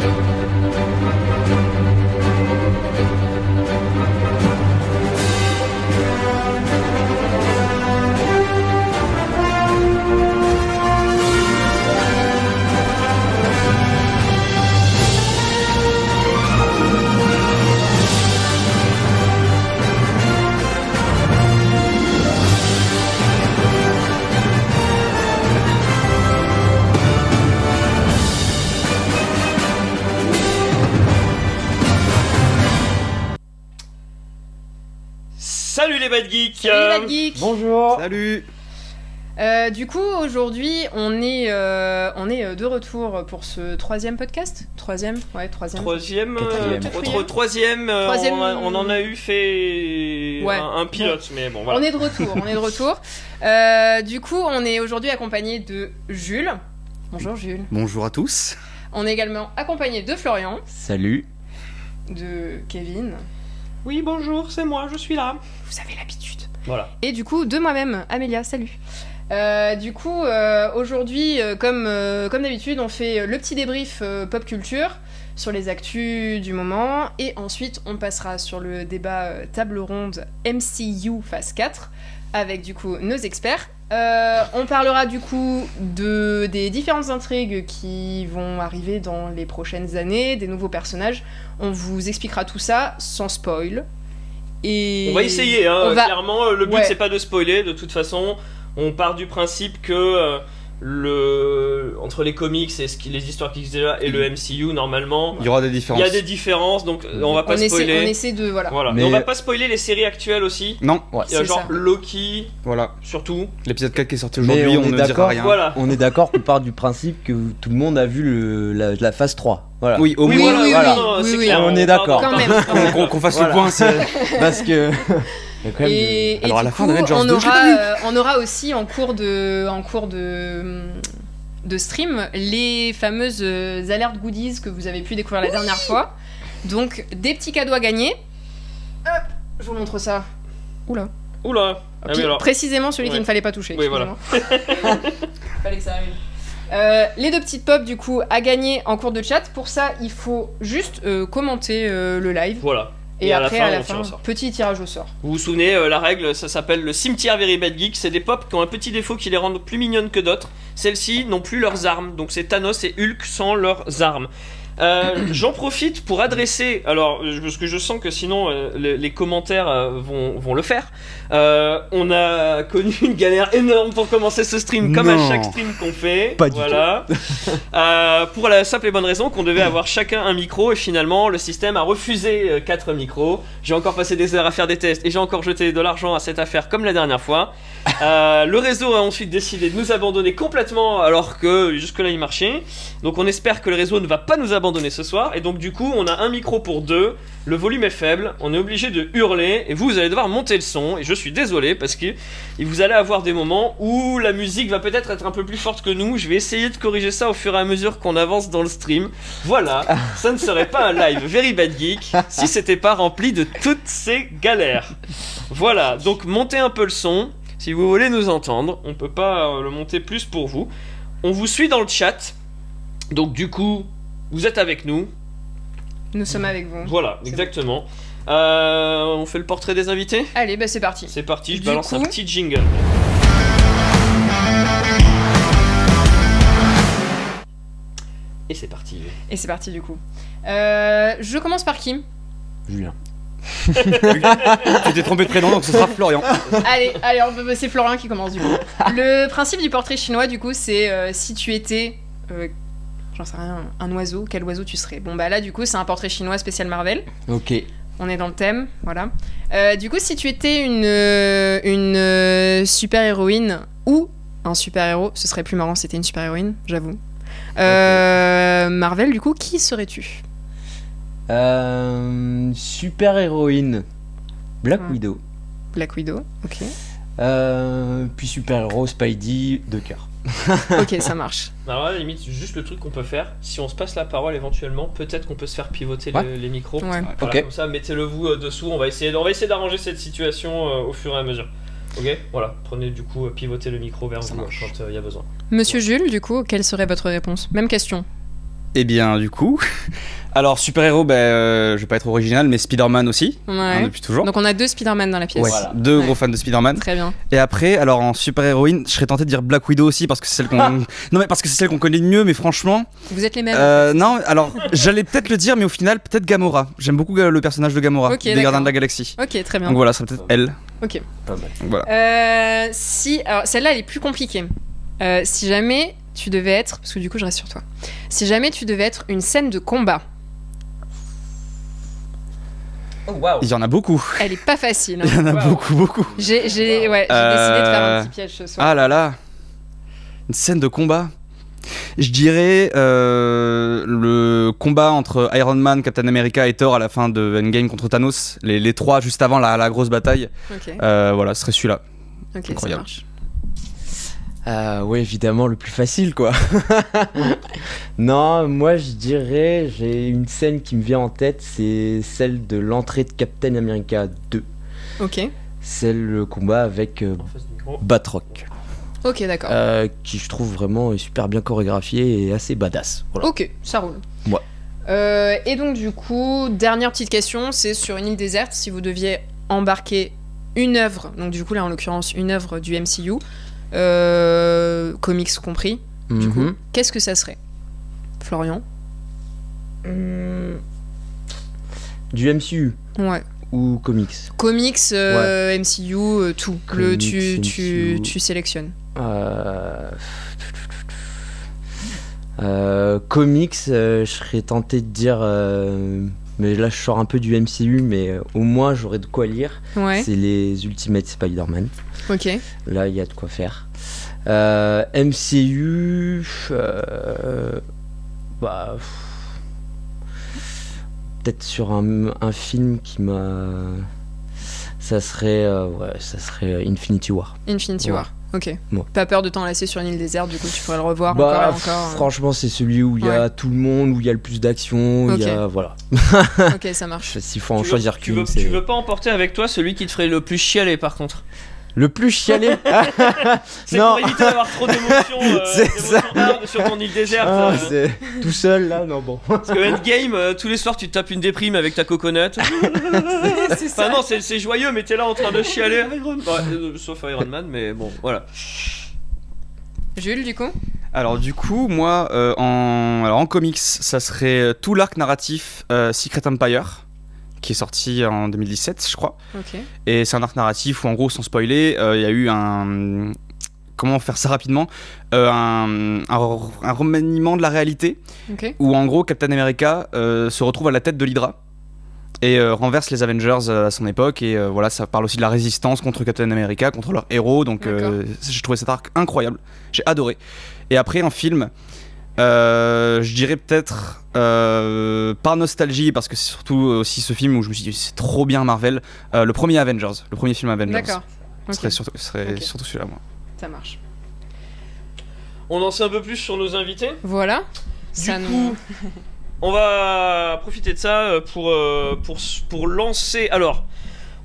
Salut Bonjour. Salut Euh, Du coup, aujourd'hui, on est, euh, on est euh, de retour pour ce troisième podcast Troisième Ouais, troisième. Troisième, euh, Quatrième. Quatrième. troisième, euh, Troisième. On, a- on en a eu fait Ouais. un, un pilote, mais bon voilà. On est de retour, on est de retour. Euh, du coup, on est aujourd'hui accompagné de Jules. Bonjour Jules. Bonjour à tous. On est également accompagné de Florian, Salut. de Kevin. Oui, bonjour, c'est moi, je suis là. Vous avez l'habitude. Et du coup, de moi-même, Amélia, salut. Euh, du coup, euh, aujourd'hui, euh, comme, d'habitude, on fait le petit débrief pop culture sur les actus du moment. Et ensuite, on passera sur le débat table ronde MCU phase 4 avec du coup nos experts. On parlera du coup de, des différentes intrigues qui vont arriver dans les prochaines années, des nouveaux personnages. On vous expliquera tout ça sans spoil. Et On va essayer, hein, va- clairement. Le but Ouais. c'est pas de spoiler, de toute façon. On part du principe que euh, le entre les comics et ce qui, les histoires qui existent déjà et le MCU, normalement, Il y aura des il différences. y a des différences, donc euh, on va pas on essaie, spoiler. on essaie de voilà. Voilà. Mais- Et on va pas spoiler les séries actuelles aussi. Non, Ouais. Il y a C'est genre ça. Loki, voilà. surtout. L'épisode 4 qui est sorti aujourd'hui, on on, est ne dira d'accord. rien. Voilà. On est d'accord qu'on part du principe que tout le monde a vu le, la, la phase 3. Voilà. Oui, au Oui, moins. voilà, oui, voilà, oui, non, clair. On est d'accord. Qu'on fasse Voilà. le point, c'est. Parce que. Quand même Et, Alors, à fin coup, on 2, je l'ai aura, euh, on aura aussi en cours de, en cours de, de stream les fameuses euh, alertes goodies que vous avez pu découvrir la dernière fois. Donc des petits cadeaux à gagner. Hop, je vous montre ça. Oula. Oula. Ah oui, alors. précisément celui Ouais. qu'il ne fallait pas toucher. Oui, voilà. fallait que ça arrive. Euh, les deux petites pop du coup à gagner en cours de chat. Pour ça, il faut juste euh, commenter euh, le live Voilà. Et, Et à la après fin, à la fin, petit tirage au sort. Vous vous souvenez, euh, la règle, ça s'appelle le cimetière Very Bad Geek. C'est des pop qui ont un petit défaut qui les rendent plus mignonnes que d'autres. Celles-ci n'ont plus leurs armes. Donc c'est Thanos et Hulk sans leurs armes. Euh, J'en profite pour adresser, alors je- parce que je sens que sinon euh, les, les commentaires euh, vont, vont le faire. Euh, on a connu une galère énorme pour commencer ce stream, comme à chaque stream qu'on fait. Pas du voilà. Euh, pour la simple et bonne raison qu'on devait avoir chacun un micro et finalement le système a refusé euh, quatre micros. J'ai encore passé des heures à faire des tests et j'ai encore jeté de l'argent à cette affaire comme la dernière fois. Euh, le réseau a ensuite décidé de nous abandonner complètement alors que jusque-là il marchait. Donc on espère que le réseau ne va pas nous abandonner ce soir. Et donc du coup on a un micro pour deux. Le volume est faible. On est obligé de hurler et vous vous allez devoir monter le son. Et je suis désolé parce que vous allez avoir des moments où la musique va peut-être être un peu plus forte que nous. Je vais essayer de corriger ça au fur et à mesure qu'on avance dans le stream. Voilà, ça ne serait pas un live Very Bad Geek si c'était pas rempli de toutes ces galères. Voilà, donc montez un peu le son. Si vous voulez nous entendre, on peut pas euh, le monter plus pour vous. On vous suit dans le chat. Donc du coup, vous êtes avec nous. Nous sommes avec vous. Voilà, exactement. Euh, on fait le portrait des invités Allez, bah c'est parti. C'est parti, je Du balance un petit jingle. Et c'est parti. Et c'est parti du coup. Euh, je commence par qui? Julien. tu t'es trompé de prénom, donc ce sera Florian. Allez, allez, c'est Florian qui commence du coup. Le principe du portrait chinois du coup, c'est euh, si tu étais, euh, j'en sais rien, un oiseau, quel oiseau tu serais Bon bah là du coup, c'est un portrait chinois spécial Marvel. Ok. On est dans le thème, voilà. Euh, du coup, si tu étais une, euh, une euh, super-héroïne ou un super-héros, ce serait plus marrant si c'était une super-héroïne, j'avoue. Euh, Marvel, du coup, qui serais-tu? Euh, super héroïne. Black Hmm. Widow. Black Widow, ok. Puis super héros Spidey de cœur. Ok, ça marche. Alors là, limite, juste le truc qu'on peut faire, si on se passe la parole éventuellement, peut-être qu'on peut se faire pivoter Ouais. les micros. Ouais. Voilà. Comme ça, mettez-le vous euh, dessous. On va essayer, on va essayer d'arranger cette situation euh, au fur et à mesure. Ok, voilà. Prenez du coup, euh, pivotez le micro vers Ça vous marche. quand il y a besoin. Monsieur Jules, du coup, quelle serait votre réponse? Même question. Eh bien, du coup. Alors, super-héros, ben, euh, je vais pas être original, mais Spider-Man aussi, hein, Ouais. depuis toujours. Donc on a deux Spider-Man dans la pièce. Ouais, Voilà. deux Ouais. gros fans de Spider-Man. Très bien. Et après, alors en super-héroïne, je serais tenté de dire Black Widow aussi parce que c'est celle qu'on. non, mais parce que c'est celle qu'on connaît le mieux, mais franchement. Vous êtes les mêmes. euh, non, alors j'allais peut-être le dire, mais au final, peut-être Gamora. J'aime beaucoup euh, le personnage de Gamora, Ok, des. Gardiens de la Galaxie. Ok, très bien. Donc voilà, ça serait peut-être elle. Ok. Pas mal. Voilà. Euh, si, alors celle-là, elle est plus compliquée. Euh, si jamais tu devais être, parce que du coup, je reste sur toi. Si jamais tu devais être une scène de combat, Oh. Il y en a beaucoup. elle est pas facile. hein. Il y en a Wow. beaucoup, beaucoup. J'ai, ouais, Euh, décidé de faire un petit piège ce soir. Ah là là Une scène de combat Je dirais euh, le combat entre Iron Man, Captain America et Thor à la fin de Endgame contre Thanos, les, les trois juste avant la, la grosse bataille. Euh, voilà, ce serait celui-là. ok, ça incroyable. marche. Ah ouais, évidemment, le plus facile, quoi. non, moi, je dirais, j'ai une scène qui me vient en tête, c'est celle de l'entrée de Captain America 2. Ok, C'est le combat avec euh. Batroc, ok, d'accord. euh, qui je trouve vraiment est super bien chorégraphié et assez badass. Voilà. Ok, ça roule. Ouais. Euh, et donc du coup, dernière petite question, c'est sur une île déserte, si vous deviez embarquer une œuvre, donc du coup là en l'occurrence une œuvre du MCU, euh, comics compris, du coup, Mhm. qu'est-ce que ça serait? Florian? Hmm. Du MCU Ouais. ou comics Comics, euh, MCU, euh, tout. Le, Comics, tu, tu, MCU. tu sélectionnes. Euh, euh, comics, euh, je serais tenté de dire, euh, mais là je sors un peu du MCU, mais euh, au moins j'aurais de quoi lire. Ouais, C'est les Ultimate Spider-Man. ok. Là il y a de quoi faire. Euh, MCU, euh, bah, peut-être sur un, un film qui m'a, ça serait, euh, ouais, ça serait Infinity War. Infinity Ouais. War. Ok. Ouais. Pas peur de t'enlacer sur une île déserte, du coup tu pourrais le revoir Bah, encore et encore. hein. Franchement, c'est celui où il y a tout le monde, où il y a le plus d'action, où il y a voilà. Ok, ça marche. S'il faut en Tu choisir tu veux, qu'une, tu c'est veux pas emporter avec toi celui qui te ferait le plus chialer par contre le plus chialé. C'est Non. pour éviter d'avoir trop d'émotions euh, ça. sur ton île déserte. Ah, euh. c'est tout seul là, non bon. Parce que Endgame, euh, tous les soirs tu te tapes une déprime avec ta coconut. c'est Enfin non, c'est c'est joyeux, mais t'es là en train de chialer. Iron Man. Euh, sauf Iron Man, mais bon, voilà. Jules, du coup? Alors du coup, moi, euh, en, alors, en comics, ça serait tout l'arc narratif euh, Secret Empire, qui est sorti en 2017, je crois. Et c'est un arc narratif où, en gros, sans spoiler, euh, il y a eu un... Comment faire ça rapidement Euh, un, un, un remaniement de la réalité, où, en gros, Captain America euh, se retrouve à la tête de l'Hydra. Et renverse les Avengers à son époque. Et voilà, ça parle aussi de la résistance contre Captain America, contre leurs héros. Donc j'ai trouvé cet arc incroyable. J'ai adoré. Et après, en film, euh, je dirais peut-être euh, par nostalgie, parce que c'est surtout aussi ce film où je me suis dit c'est trop bien Marvel, euh, le premier Avengers, le premier film Avengers. D'accord. Ce Ok, serait surtout, serait surtout celui-là, moi. ça marche. On en sait un peu plus sur nos invités. Voilà. Du Ça nous- coup, on va profiter de ça pour, pour, pour lancer. Alors,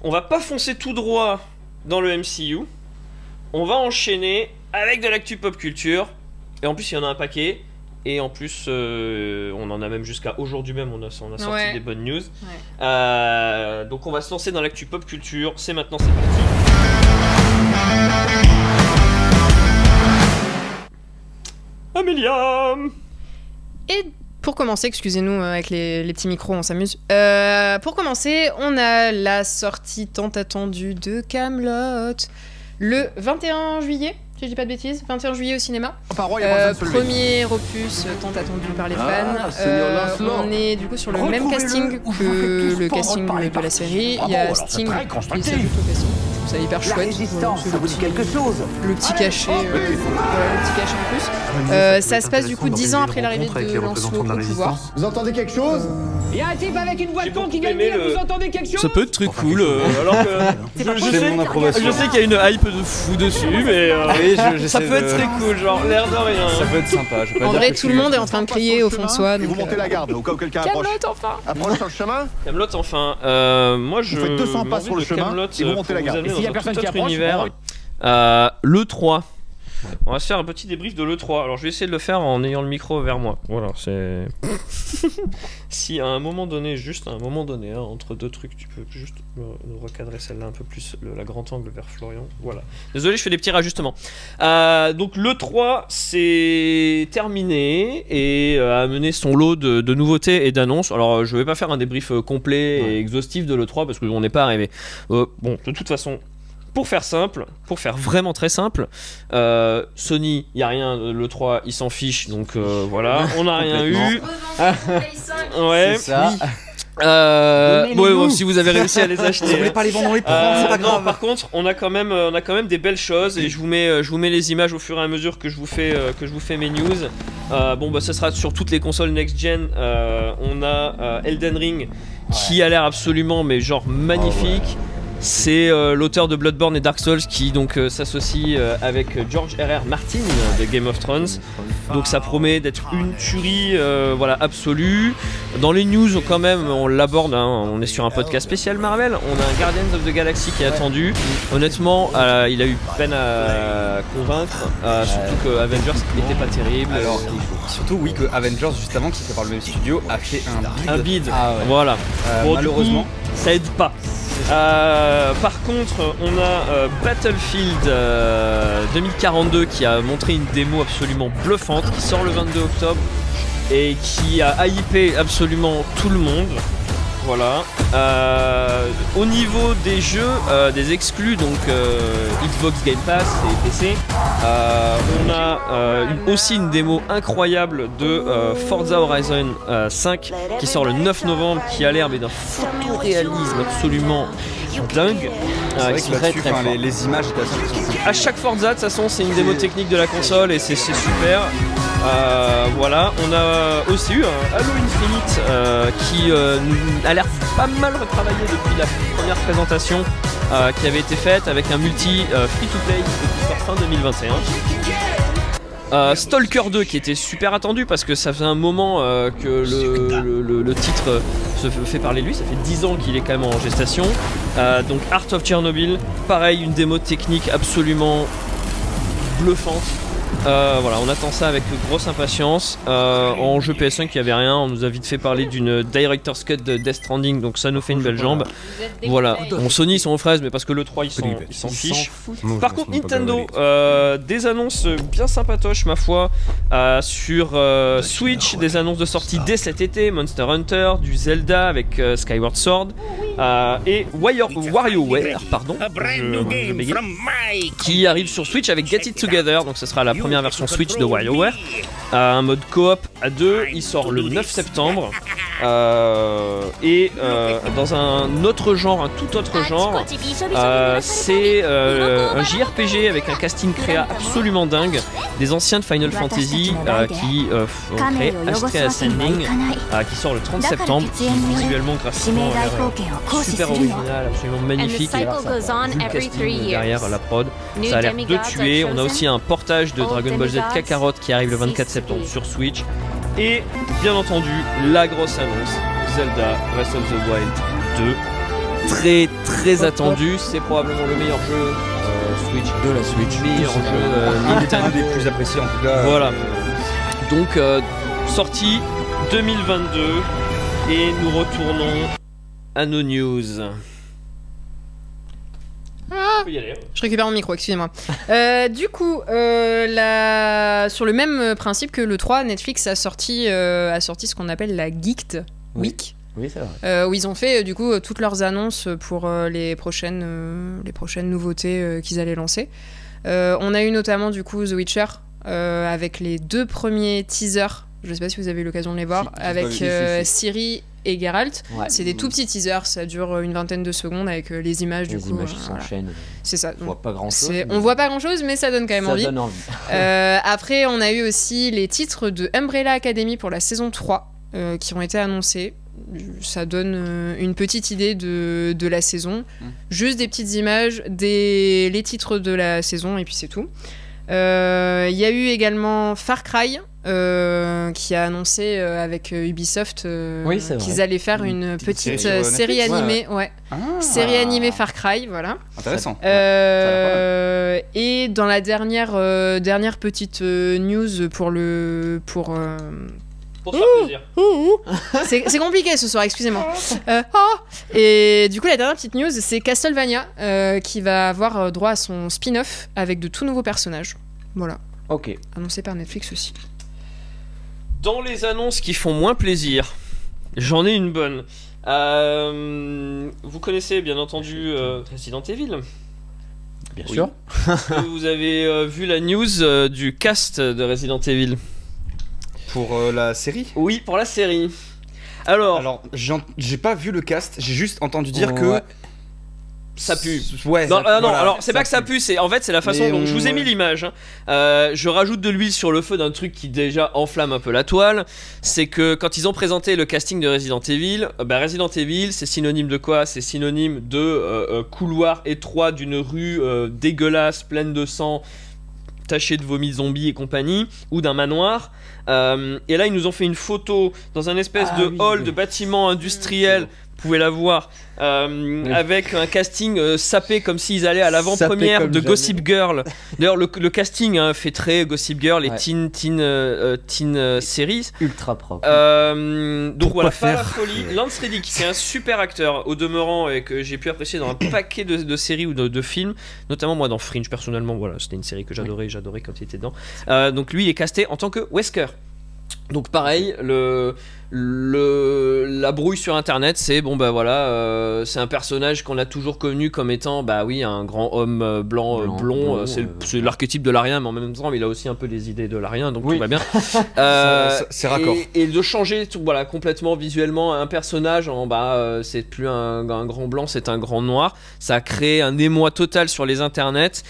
on va pas foncer tout droit dans le MCU. On va enchaîner avec de l'actu pop culture. Et en plus, il y en a un paquet. Et en plus, euh, on en a même jusqu'à aujourd'hui même, on a, on a sorti Ouais. des bonnes news. Euh, donc on va se lancer dans l'actu pop culture. C'est maintenant, c'est parti. Amélia Et pour commencer, excusez-nous euh, avec les, les petits micros, on s'amuse. Euh, pour commencer, on a la sortie tant attendue de Camelot le 21 juillet. Si je dis pas de bêtises, 21 juillet au cinéma. Parole, y a Euh, premier opus euh, tant attendu par les fans. Ah, Seigneur Euh, on est du coup sur le même casting vous que le casting par les de la série. Il Bravo, y a Sting qui s'ajoute au casting. Trouve ça hyper La chouette. résistance, Voilà, c'est ça le vous dit petit- quelque chose le petit cachet, euh, voilà, le petit cachet en plus. Euh, ça se passe du coup 10 ans après l'arrivée de Lancelot au pouvoir. Vous entendez quelque chose Il y a un type avec une de con qui vient dire le- Vous entendez quelque chose Ça peut être très cool, euh, alors que je, je sais, je sais qu'il y a une hype de fou dessus, mais euh, Oui, ça peut être de- très cool, genre l'air de rien. Ça peut être sympa. Je En vrai, tout le monde est en train de crier au fond de soi. Vous montez euh, la garde au cas où quelqu'un approche. Camelot enfin Approche sur le chemin Camelot, enfin, euh, moi je. Vous faites 200 pas sur le chemin et vous euh, montez la garde. Y a dans un personne tout qui approche, univers. Euh, le 3. On va se faire un petit débrief de l'E3. Alors je vais essayer de le faire en ayant le micro vers moi. Voilà, c'est. si à un moment donné, juste à un moment donné, hein, entre deux trucs, tu peux juste nous recadrer celle-là un peu plus, le- la grand angle vers Florian. Voilà. Désolé, je fais des petits rajustements. Euh, donc l'E3, c'est terminé et euh, a mené son lot de, de nouveautés et d'annonces. Alors je vais pas faire un débrief euh, complet et exhaustif de l'E3 parce qu'on n'est pas arrivé. Euh, bon, de toute façon. Pour faire simple, pour faire vraiment très simple, euh, Sony, il y a rien, euh, le 3, il s'en fiche, donc euh, voilà, on n'a rien eu. Ouais. C'est ça. Euh, Donnez-les ouais, nous. bon, si vous avez réussi à les acheter. Vous voulez pas les vendre, on les Euh, c'est pas non, grave. par contre, on a quand même, on a quand même des belles choses et je vous mets, je vous mets les images au fur et à mesure que je vous fais, que je vous fais mes news. Euh, bon, bah, ça sera sur toutes les consoles next gen. Euh, on a euh, Elden Ring qui a l'air absolument, mais genre magnifique. C'est euh, l'auteur de Bloodborne et Dark Souls qui donc euh, s'associe euh, avec George R.R. Martin de Game of Thrones. Donc ça promet d'être une tuerie voilà, absolue. Dans les news quand même, on l'aborde, hein, on est sur un podcast spécial Marvel. On a un Guardians of the Galaxy qui est attendu. Honnêtement, il a eu peine à convaincre, surtout que Avengers n'était pas terrible. Surtout, oui, que Avengers, juste avant, qui fait par le même studio, a fait un bid. un bid. Ah ouais. Voilà. Euh, Bon, malheureusement. coup, ça aide pas. Euh, par contre, on a euh, Battlefield euh, 2042 qui a montré une démo absolument bluffante qui sort le 22 octobre et qui a hypé absolument tout le monde. Voilà. Euh, au niveau des jeux, euh, des exclus, donc euh, Xbox Game Pass et PC, on a aussi une démo incroyable de Forza Horizon euh, 5 qui sort le 9 novembre, qui a l'air d'un photoréalisme absolument vrai que très enfin, fort. les, les images étaient assez impressionnantes. à chaque Forza, de toute façon, c'est une démo technique de la console et c'est super. Euh, voilà, on a aussi eu un Halo Infinite euh, qui euh, a l'air pas mal retravaillé depuis la première présentation qui avait été faite avec un multi euh, free-to-play qui sort fin 2021. Euh, Stalker 2 qui était super attendu parce que ça faisait un moment euh, que le, le- le- le titre euh, se fait parler de lui, ça fait 10 ans qu'il est quand même en gestation. Euh, donc Art of Chernobyl, pareil, une démo technique absolument bluffante. Euh, voilà, on attend ça avec grosse impatience. Euh, en jeu PS5, il n'y avait rien. On nous a vite fait parler d'une Director's Cut de Death Stranding, donc ça nous fait une belle jambe. Voilà, bon, Sony ils sont aux fraises, mais parce que le 3 ils s'en ils s'en fichent. Par contre, Nintendo, euh, des annonces bien sympatoches, ma foi, euh, sur euh, Switch, des annonces de sortie dès cet été Monster Hunter, du Zelda avec euh, Skyward Sword, euh, et Wire- WarioWare, pardon, je- je bégaye, qui arrive sur Switch avec Get It Together, donc ce sera la première version Switch de WarioWare. Euh, un mode coop à deux, il sort le 9 septembre. Euh, et euh, dans un autre genre, un tout autre genre, c'est un JRPG avec un casting créa absolument dingue des anciens de Final Fantasy qui ont créé Ascending qui sort le 30 septembre visuellement graphiquement super original absolument magnifique et derrière la prod ça a l'air de tuer on a aussi un portage de Dragon Ball Z Kakarot qui arrive le 24 septembre sur Switch et bien entendu la grosse annonce Zelda Breath of the Wild 2 très très attendu c'est probablement le meilleur jeu euh, Switch De la Switch. meilleur jeu euh, Un des plus appréciés en tout cas. voilà. Donc, euh, sortie 2022. Et nous retournons à nos news. Ah. Y aller. Je récupère mon micro, excusez-moi. Euh, du coup, euh, la- sur le même principe que le 3, Netflix a sorti, euh, a sorti ce qu'on appelle la Geeked Oui. Week. Oui, c'est vrai. euh, où ils ont fait du coup toutes leurs annonces pour euh, les prochaines euh, les prochaines nouveautés euh, qu'ils allaient lancer. Euh, on a eu notamment du coup The Witcher euh, avec les deux premiers teasers. Je sais pas si vous avez eu l'occasion de les voir Si, avec vu. Si, si, euh, si. Ciri et Geralt. Ouais. C'est des tout petits teasers, ça dure une vingtaine de secondes avec euh, les images du Les coup. images euh, voilà. s'enchaînent. C'est ça. On voit pas grand chose. c'est- On voit pas grand chose, mais ça donne quand même ça envie. donne envie. Euh, après, on a eu aussi les titres de Umbrella Academy pour la saison 3 euh, qui ont été annoncés. Ça donne euh, une petite idée de, de la saison. Mm. Juste des petites images, des, les titres de la saison, et puis c'est tout. Euh, Il y a eu également Far Cry, euh, qui a annoncé euh, avec euh, Ubisoft euh, Oui, qu'ils allaient faire une petite petite série animée, ouais, Ah. série animée Far Cry, voilà. Intéressant. Euh, et dans la dernière euh, dernière petite euh, news pour le pour euh, Pour se faire plaisir. c'est compliqué ce soir, excusez-moi. Euh, oh et du coup, la dernière petite news, c'est Castlevania euh, qui va avoir droit à son spin-off avec de tout nouveaux personnages. Voilà, Ok. annoncé par Netflix aussi. Dans les annonces qui font moins plaisir, j'en ai une bonne. Euh, vous connaissez bien entendu euh, Resident Evil. Bien Oui. sûr. Est-ce que vous avez euh, vu la news euh, du cast de Resident Evil? Pour euh, la série? Oui, pour la série. Alors, Alors, j'ai pas vu le cast, j'ai juste entendu dire que. Ça pue. Ouais, Non, ça- ah non, voilà, alors c'est pas que ça pue, c'est en fait c'est la façon Mais dont on- je vous ai mis l'image. hein. Euh, je rajoute de l'huile sur le feu d'un truc qui déjà enflamme un peu la toile. C'est que quand ils ont présenté le casting de Resident Evil, euh, bah, Resident Evil c'est synonyme de quoi? C'est synonyme de euh, euh, couloir étroit d'une rue euh, dégueulasse, pleine de sang, tachée de vomi de zombies et compagnie, ou d'un manoir. Euh, et là ils nous ont fait une photo dans un espèce Ah de oui, hall oui. de bâtiment industriel. Vous pouvez la voir euh, Oui. avec un casting euh, sapé comme s'ils allaient à l'avant-première de jamais. Gossip Girl. D'ailleurs, le, le casting hein, fait très Gossip Girl et Ouais. teen, teen, euh, euh, teen euh, series. Ultra propre. Euh, donc voilà, pas la folie. Lance Reddick, qui est un super acteur au demeurant et que j'ai pu apprécier dans un paquet de, de séries ou de, de films, notamment moi dans Fringe personnellement. Voilà, c'était une série que j'adorais, j'adorais quand il était dedans. Euh, donc lui, il est casté en tant que Wesker. Donc pareil, le, le la brouille sur internet, c'est bon bah voilà, euh, c'est un personnage qu'on a toujours connu comme étant bah oui un grand homme euh, blanc, euh, Blanc, blond, blond, c'est l'archétype de l'arien, mais en même temps il a aussi un peu les idées de l'arien, donc Oui. tout va bien. C'est raccord. Et, et de changer tout, voilà complètement visuellement un personnage en bah c'est plus un, un grand blanc, c'est un grand noir. Ça a créé un émoi total sur les internets.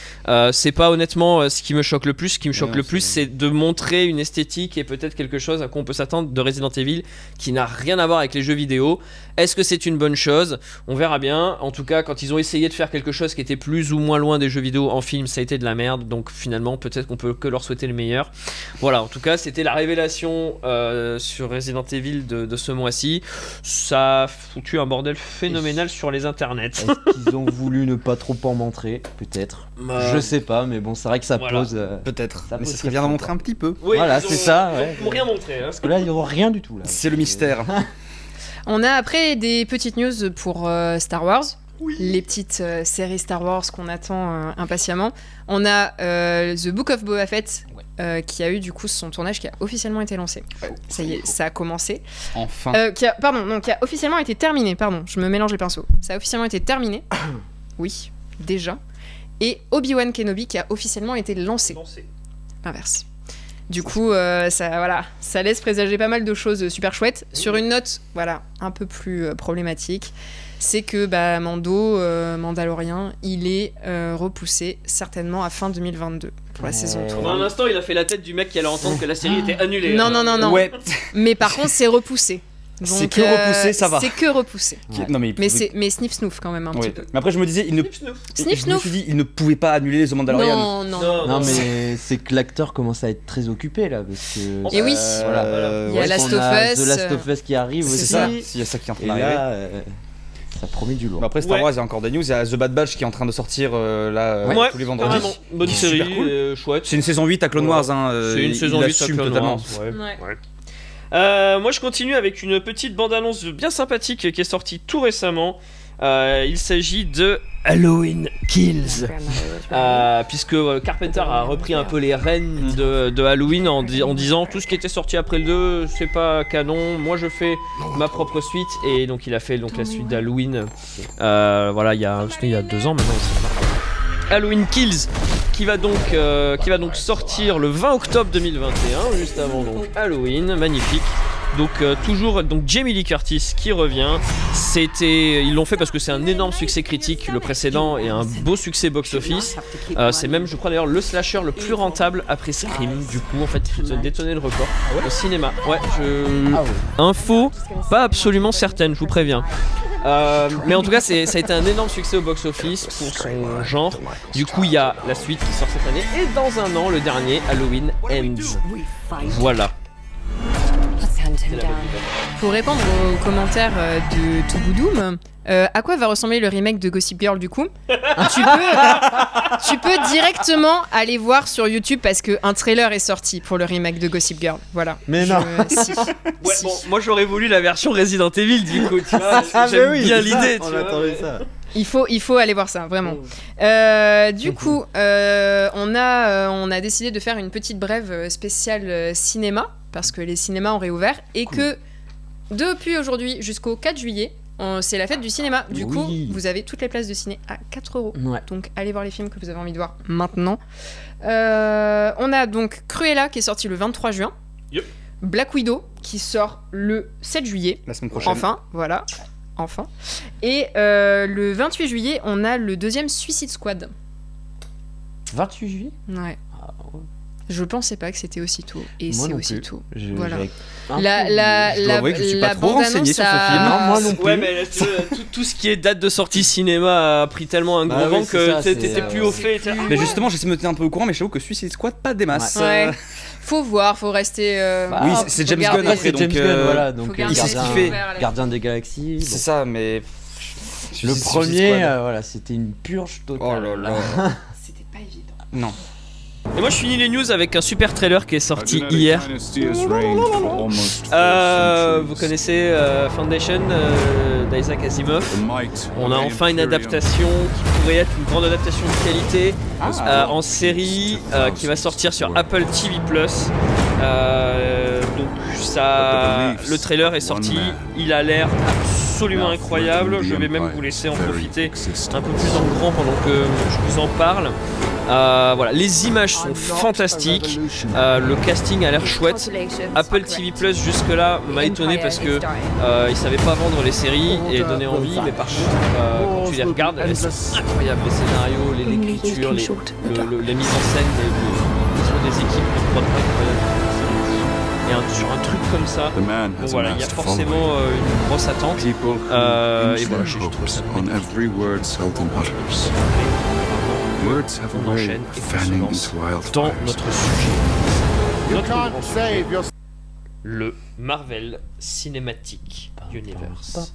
C'est pas honnêtement ce qui me choque le plus. Ce qui me choque le plus, c'est de montrer une esthétique et peut-être quelque chose à quoi on peut s'attendre de Resident Evil qui n'a rien à voir avec les jeux vidéo. Est-ce que c'est une bonne chose? On verra bien. En tout cas, quand ils ont essayé de faire quelque chose qui était plus ou moins loin des jeux vidéo en film, ça a été de la merde. Donc finalement, peut-être qu'on peut que leur souhaiter le meilleur. Voilà, en tout cas, c'était la révélation euh, sur Resident Evil de, de ce mois-ci. Ça a foutu un bordel phénoménal sur les internets. Est-ce qu'ils ont voulu ne pas trop en montrer? Peut-être. Euh, Je sais pas, mais bon, c'est vrai que ça voilà. pose. euh, Peut-être. Ça Mais ça serait bien d'en montrer un petit peu. Oui, Voilà, ils c'est ça, ils ouais. ils ont rien montré. hein. Parce que là, il y aura rien du tout. Là. C'est le mystère. On a après des petites news pour euh, Star Wars. Les petites euh, séries Star Wars qu'on attend euh, impatiemment. On a The Book of Boba Fett euh, qui a eu du coup son tournage qui a officiellement été lancé. Ça y est, ça a commencé. Enfin. Euh, qui a, pardon, non, qui a officiellement été terminé. Pardon, je me mélange les pinceaux. Ça a officiellement été terminé. oui, déjà. Et Obi-Wan Kenobi qui a officiellement été lancé. L'inverse. Du coup, euh, ça, voilà, ça laisse présager pas mal de choses super chouettes. Sur une note, voilà, un peu plus euh, problématique, c'est que bah, Mando, euh, Mandalorien, il est euh, repoussé certainement à fin 2022 pour la saison 3. Pendant un instant, il a fait la tête du mec qui allait entendre que la série était annulée. Non, hein. non, non, non. Ouais. Mais par contre, c'est repoussé. C'est que repoussé, ça va. C'est que repoussé. Ouais. Non mais. Mais, c'est, mais sniff snoof quand même un Ouais. petit peu. Mais après je me disais, il ne. Sniff, snouf. Sniff je me suis dit, il ne pouvait pas annuler les The Mandalorian. Non, non, Non, Non, mais c'est que l'acteur commence à être très occupé là. Parce que. Et oui. Voilà. Euh, Il y a ouais, Last of a Us, The Last euh, of Us qui arrive c'est aussi. C'est ça. Oui. Il y a ça qui est en train d'arriver. euh, ça promet du lourd. Après Star Ouais. Wars, il y a encore des news. Il y a The Bad Batch qui est en train de sortir euh, là euh, Ouais, tous les vendredis. carrément. Bonne série, cool. euh, chouette. C'est une saison 8 à Clone. Wars. Hein, euh, C'est une il- saison il 8 assume à Clone totalement. Wars, ouais. Euh, moi, je continue avec une petite bande-annonce bien sympathique qui est sortie tout récemment. Euh, il s'agit de Halloween Kills. Euh, puisque Carpenter a repris un peu les rênes de, de Halloween en, di- en disant tout ce qui était sorti après le 2 c'est pas canon moi je fais ma propre suite et donc il a fait donc la suite d'Halloween Euh, voilà il y a il y a deux ans maintenant. Halloween Kills qui va donc euh, sortir le 20 octobre 2021 juste avant donc Halloween magnifique donc euh, toujours donc Jamie Lee Curtis qui revient. C'était ils l'ont fait parce que c'est un énorme succès critique le précédent et un beau succet box office. Euh, c'est même je crois d'ailleurs le slasher le plus rentable après Scream. Du coup en fait ils ont détonné le record au cinéma. Ouais je Ah info pas absolument certaine je vous préviens. Euh, mais en tout cas, ça a été un énorme succès au box-office pour son genre. Du coup, il y a la suite qui sort cette année et dans un an, le dernier Halloween Ends. Voilà. Pour répondre aux commentaires euh, de Touboudoum, euh, à quoi va ressembler le remake de Gossip Girl du coup? Tu, peux, tu peux directement aller voir sur YouTube parce qu'un trailer est sorti pour le remake de Gossip Girl. Voilà. Mais Je- non. si. Ouais, Si. bon, moi j'aurais voulu la version Resident Evil du coup, tu vois. Ah, J'aime oui, bien l'idée, tu vois. attendait mais- ça. Il faut, il faut aller voir ça, vraiment. Euh, du coup, euh, on, a, euh, on a décidé de faire une petite brève spéciale cinéma, parce que les cinémas ont réouvert, et que depuis aujourd'hui jusqu'au 4 juillet, c'est la fête du cinéma. Du coup, vous avez toutes les places de ciné à 4 euros. Ouais. Donc allez voir les films que vous avez envie de voir maintenant. Euh, on a donc Cruella qui est sorti le 23 juin. Yep. Black Widow qui sort le 7 juillet. La semaine prochaine. Enfin, voilà. Enfin. Et euh, le 28 juillet, on a le deuxième Suicide Squad. 28 juillet? Ouais. Ah, ouais. Je pensais pas que c'était aussitôt. Et Moi c'est non aussi plus. tôt. Je- Voilà. La, la, dois la, que je suis la pas trop renseigné sur ce film. Non, moi non plus. Ouais, mais tout, tout ce qui est date de sortie cinéma a pris tellement un gros Bah oui, vent que t'étais euh, plus au c'est fait. Mais justement, j'essaie de me tenir un peu au courant, mais je t'avoue que Suicide Squad, pas des masses. Ouais. Euh, Faut voir, faut rester. euh, Bah, Oui, c'est- James Gunn Après, James Gunn, euh, voilà. Donc, euh, garder il sait ce gardien, qu'il fait. gardien des galaxies. C'est bon. ça, mais. Le premier, euh, voilà, c'était une purge Oh totale. là là. C'était pas évident. Non. Et moi je finis les news avec un super trailer qui est sorti hier. Euh, vous connaissez euh, Foundation euh, d'Isaac Asimov. On a enfin une adaptation qui pourrait être une grande adaptation de qualité euh, en série qui va sortir sur Apple TV Plus. Donc ça, le trailer est sorti, il a l'air absolument incroyable. Je vais même vous laisser en profiter un peu plus en grand pendant que je vous en parle. Euh, voilà, les images sont fantastiques, euh, le casting a l'air chouette. Apple TV Plus jusque là m'a étonné parce que euh, ils savaient pas vendre les séries et donner envie, mais par contre euh, quand tu les regardes, elles sont incroyables. Les scénarios, les- l'écriture, les, le- le- les mises en scène, les, les- des équipes de incroyables. Et un- sur un truc comme ça, bon voilà, il y a forcément euh, une grosse attente. Euh, et voilà, j'ai trouvé ça. Words have On a way enchaîne of et on fanning se lance into dans notre sujet. Notre grand le Marvel Cinematic Universe.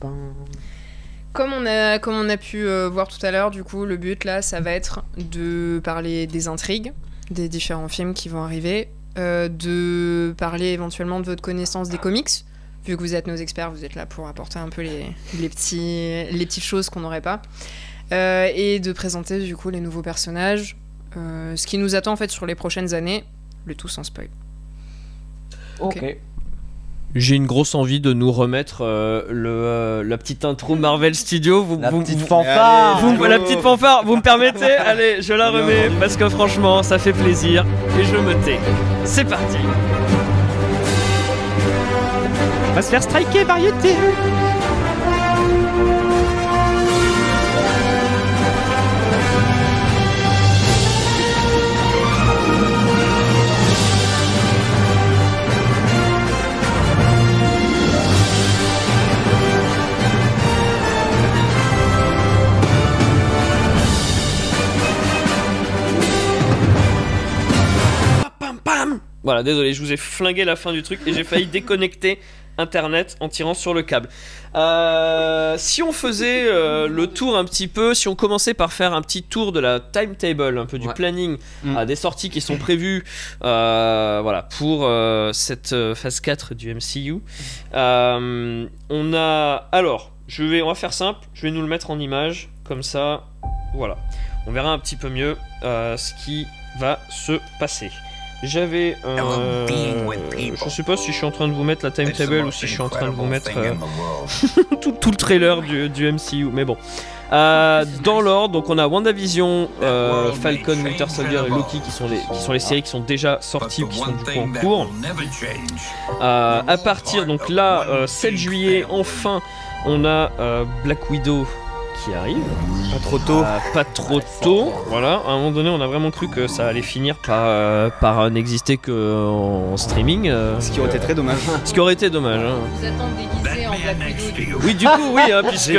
Comme on a, comme on a pu euh, voir tout à l'heure, du coup, le but là, ça va être de parler des intrigues, des différents films qui vont arriver, euh, de parler éventuellement de votre connaissance des comics. Vu que vous êtes nos experts, vous êtes là pour apporter un peu les, les, petits, les petites choses qu'on n'aurait pas. Euh, et de présenter du coup les nouveaux personnages, euh, ce qui nous attend en fait sur les prochaines années, le tout sans spoil. Ok. J'ai une grosse envie de nous remettre euh, le, euh, la petite intro Marvel Studio. Vous, La vous- petite vous- fanfare vous- la petite fanfare, vous me permettez? Allez, je la remets parce que franchement, ça fait plaisir et je me tais. C'est parti. On va se faire striker par Voilà, désolé, je vous ai flingué la fin du truc et j'ai failli déconnecter Internet en tirant sur le câble. Euh, si on faisait euh, le tour un petit peu, si on commençait par faire un petit tour de la timetable, un peu du Ouais. planning, Mm. euh, des sorties qui sont prévues euh, voilà, pour cette phase 4 du MCU. On a. Alors, je vais, on va faire simple, je vais nous le mettre en image, comme ça, voilà. On verra un petit peu mieux ce qui va se passer. J'avais. euh, je sais pas si je suis en train de vous mettre la timetable ou si je suis en train de vous mettre euh, tout, tout le trailer du, du MCU, mais bon. Euh, dans l'ordre, donc on a WandaVision, euh, Falcon, Winter Soldier et Loki qui sont les qui sont les séries qui sont déjà sorties ou qui sont du coup en cours. Euh, à partir donc là, euh, 7 juillet, enfin, on a Black Widow qui arrive. Pas trop tôt. Euh, pas trop tôt. Voilà, à un moment donné, on a vraiment cru que ça allait finir par, euh, par n'exister que en streaming. euh, Ce qui aurait été très dommage. ce qui aurait été dommage. hein. Vous attendez déguisé en Black. Oui, du coup, oui, hein, puisque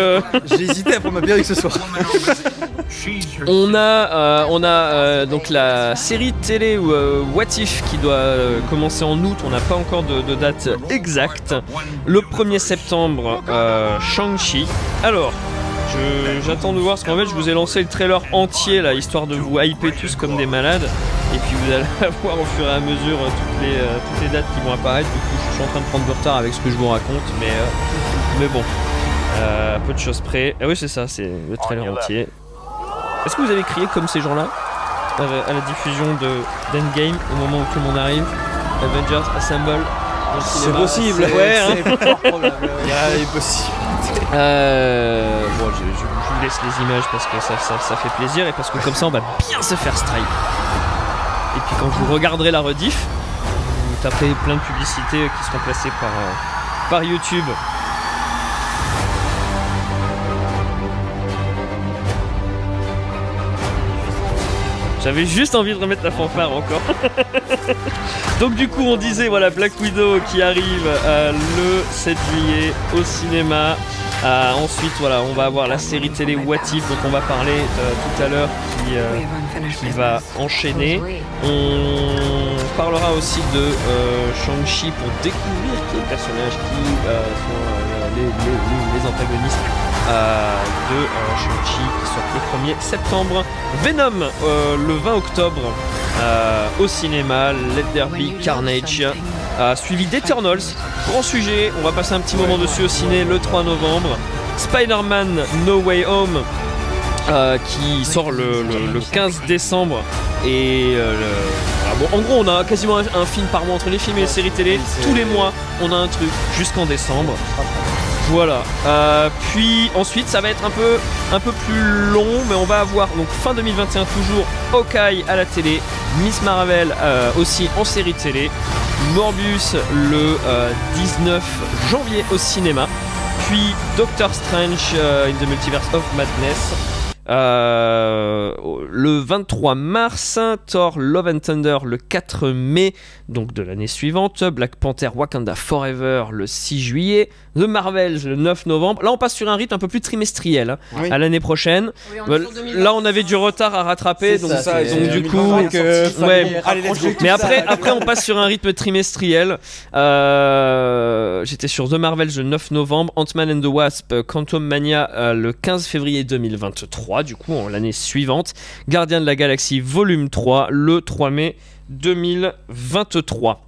J'ai hésité à prendre ma perruque ce soir. on a, euh, on a euh, donc la série télé euh, What If qui doit euh, commencer en août. On n'a pas encore de, de date exacte. Le 1er septembre, euh, Shang-Chi. Alors. J'attends de voir parce qu'en fait je vous ai lancé le trailer entier là histoire de vous hyper tous comme des malades. Et puis vous allez voir au fur et à mesure euh, toutes les, euh, toutes les dates qui vont apparaître. Du coup je suis en train de prendre du retard avec ce que je vous raconte mais, euh, mais bon. Euh, peu de choses près. Ah oui c'est ça c'est le trailer entier. Est-ce que vous avez crié comme ces gens-là à la diffusion de d'Endgame au moment où tout le monde arrive? Avengers Assemble C'est possible. ouais hein. Il y a-. Euh, bon, je, je- je vous laisse les images parce que ça, ça, ça fait plaisir et parce que comme ça on va bien se faire strike. Et puis quand vous regarderez la rediff, vous taperez plein de publicités qui seront placées par, euh, par YouTube. J'avais juste envie de remettre la fanfare encore. Donc du coup on disait voilà Black Widow qui arrive euh, le 7 juillet au cinéma. Euh, ensuite voilà on va avoir la série télé What If dont on va parler euh, tout à l'heure qui, va enchaîner. On parlera aussi de Shang-Chi pour découvrir qui est personnage qui sont les, les- les- les antagonistes euh, de euh, Shang-Chi qui sort le 1er septembre. Venom euh, le 20 octobre au cinéma, Let There Be Carnage. Suivi d'Eternals, grand sujet, on va passer un petit moment dessus au ciné le 3 novembre. Spider-Man No Way Home euh, qui sort le, le- le 15 décembre et euh, le- voilà, bon, en gros on a quasiment un, un film par mois entre les films et les séries télé tous les mois on a un truc jusqu'en décembre voilà. Euh, puis ensuite ça va être un peu un peu plus long mais on va avoir donc fin 2021 toujours Hawkeye à la télé Miss Marvel euh, aussi en série télé Morbius le euh, 19 janvier au cinéma puis Doctor Strange euh, in the Multiverse of Madness euh, le 23 mars, Thor Love and Thunder le 4 mai, donc de l'année suivante, Black Panther Wakanda Forever le 6 juillet, The Marvels le 9 novembre. Là, on passe sur un rythme un peu plus trimestriel hein, Oui. à l'année prochaine. Oui, on est Voilà, sur 2020. Là, on avait du retard à rattraper, donc, ça, c'est- donc du coup, 2020, euh, ouais, allez, mais ça. après, après, on passe sur un rythme trimestriel. Euh, J'étais sur The Marvels le 9 novembre, Ant-Man and the Wasp, Quantum Mania euh, le 15 février 2023, du coup, en l'année suivante. Gardien de la Galaxie volume 3 le 3 mai 2023.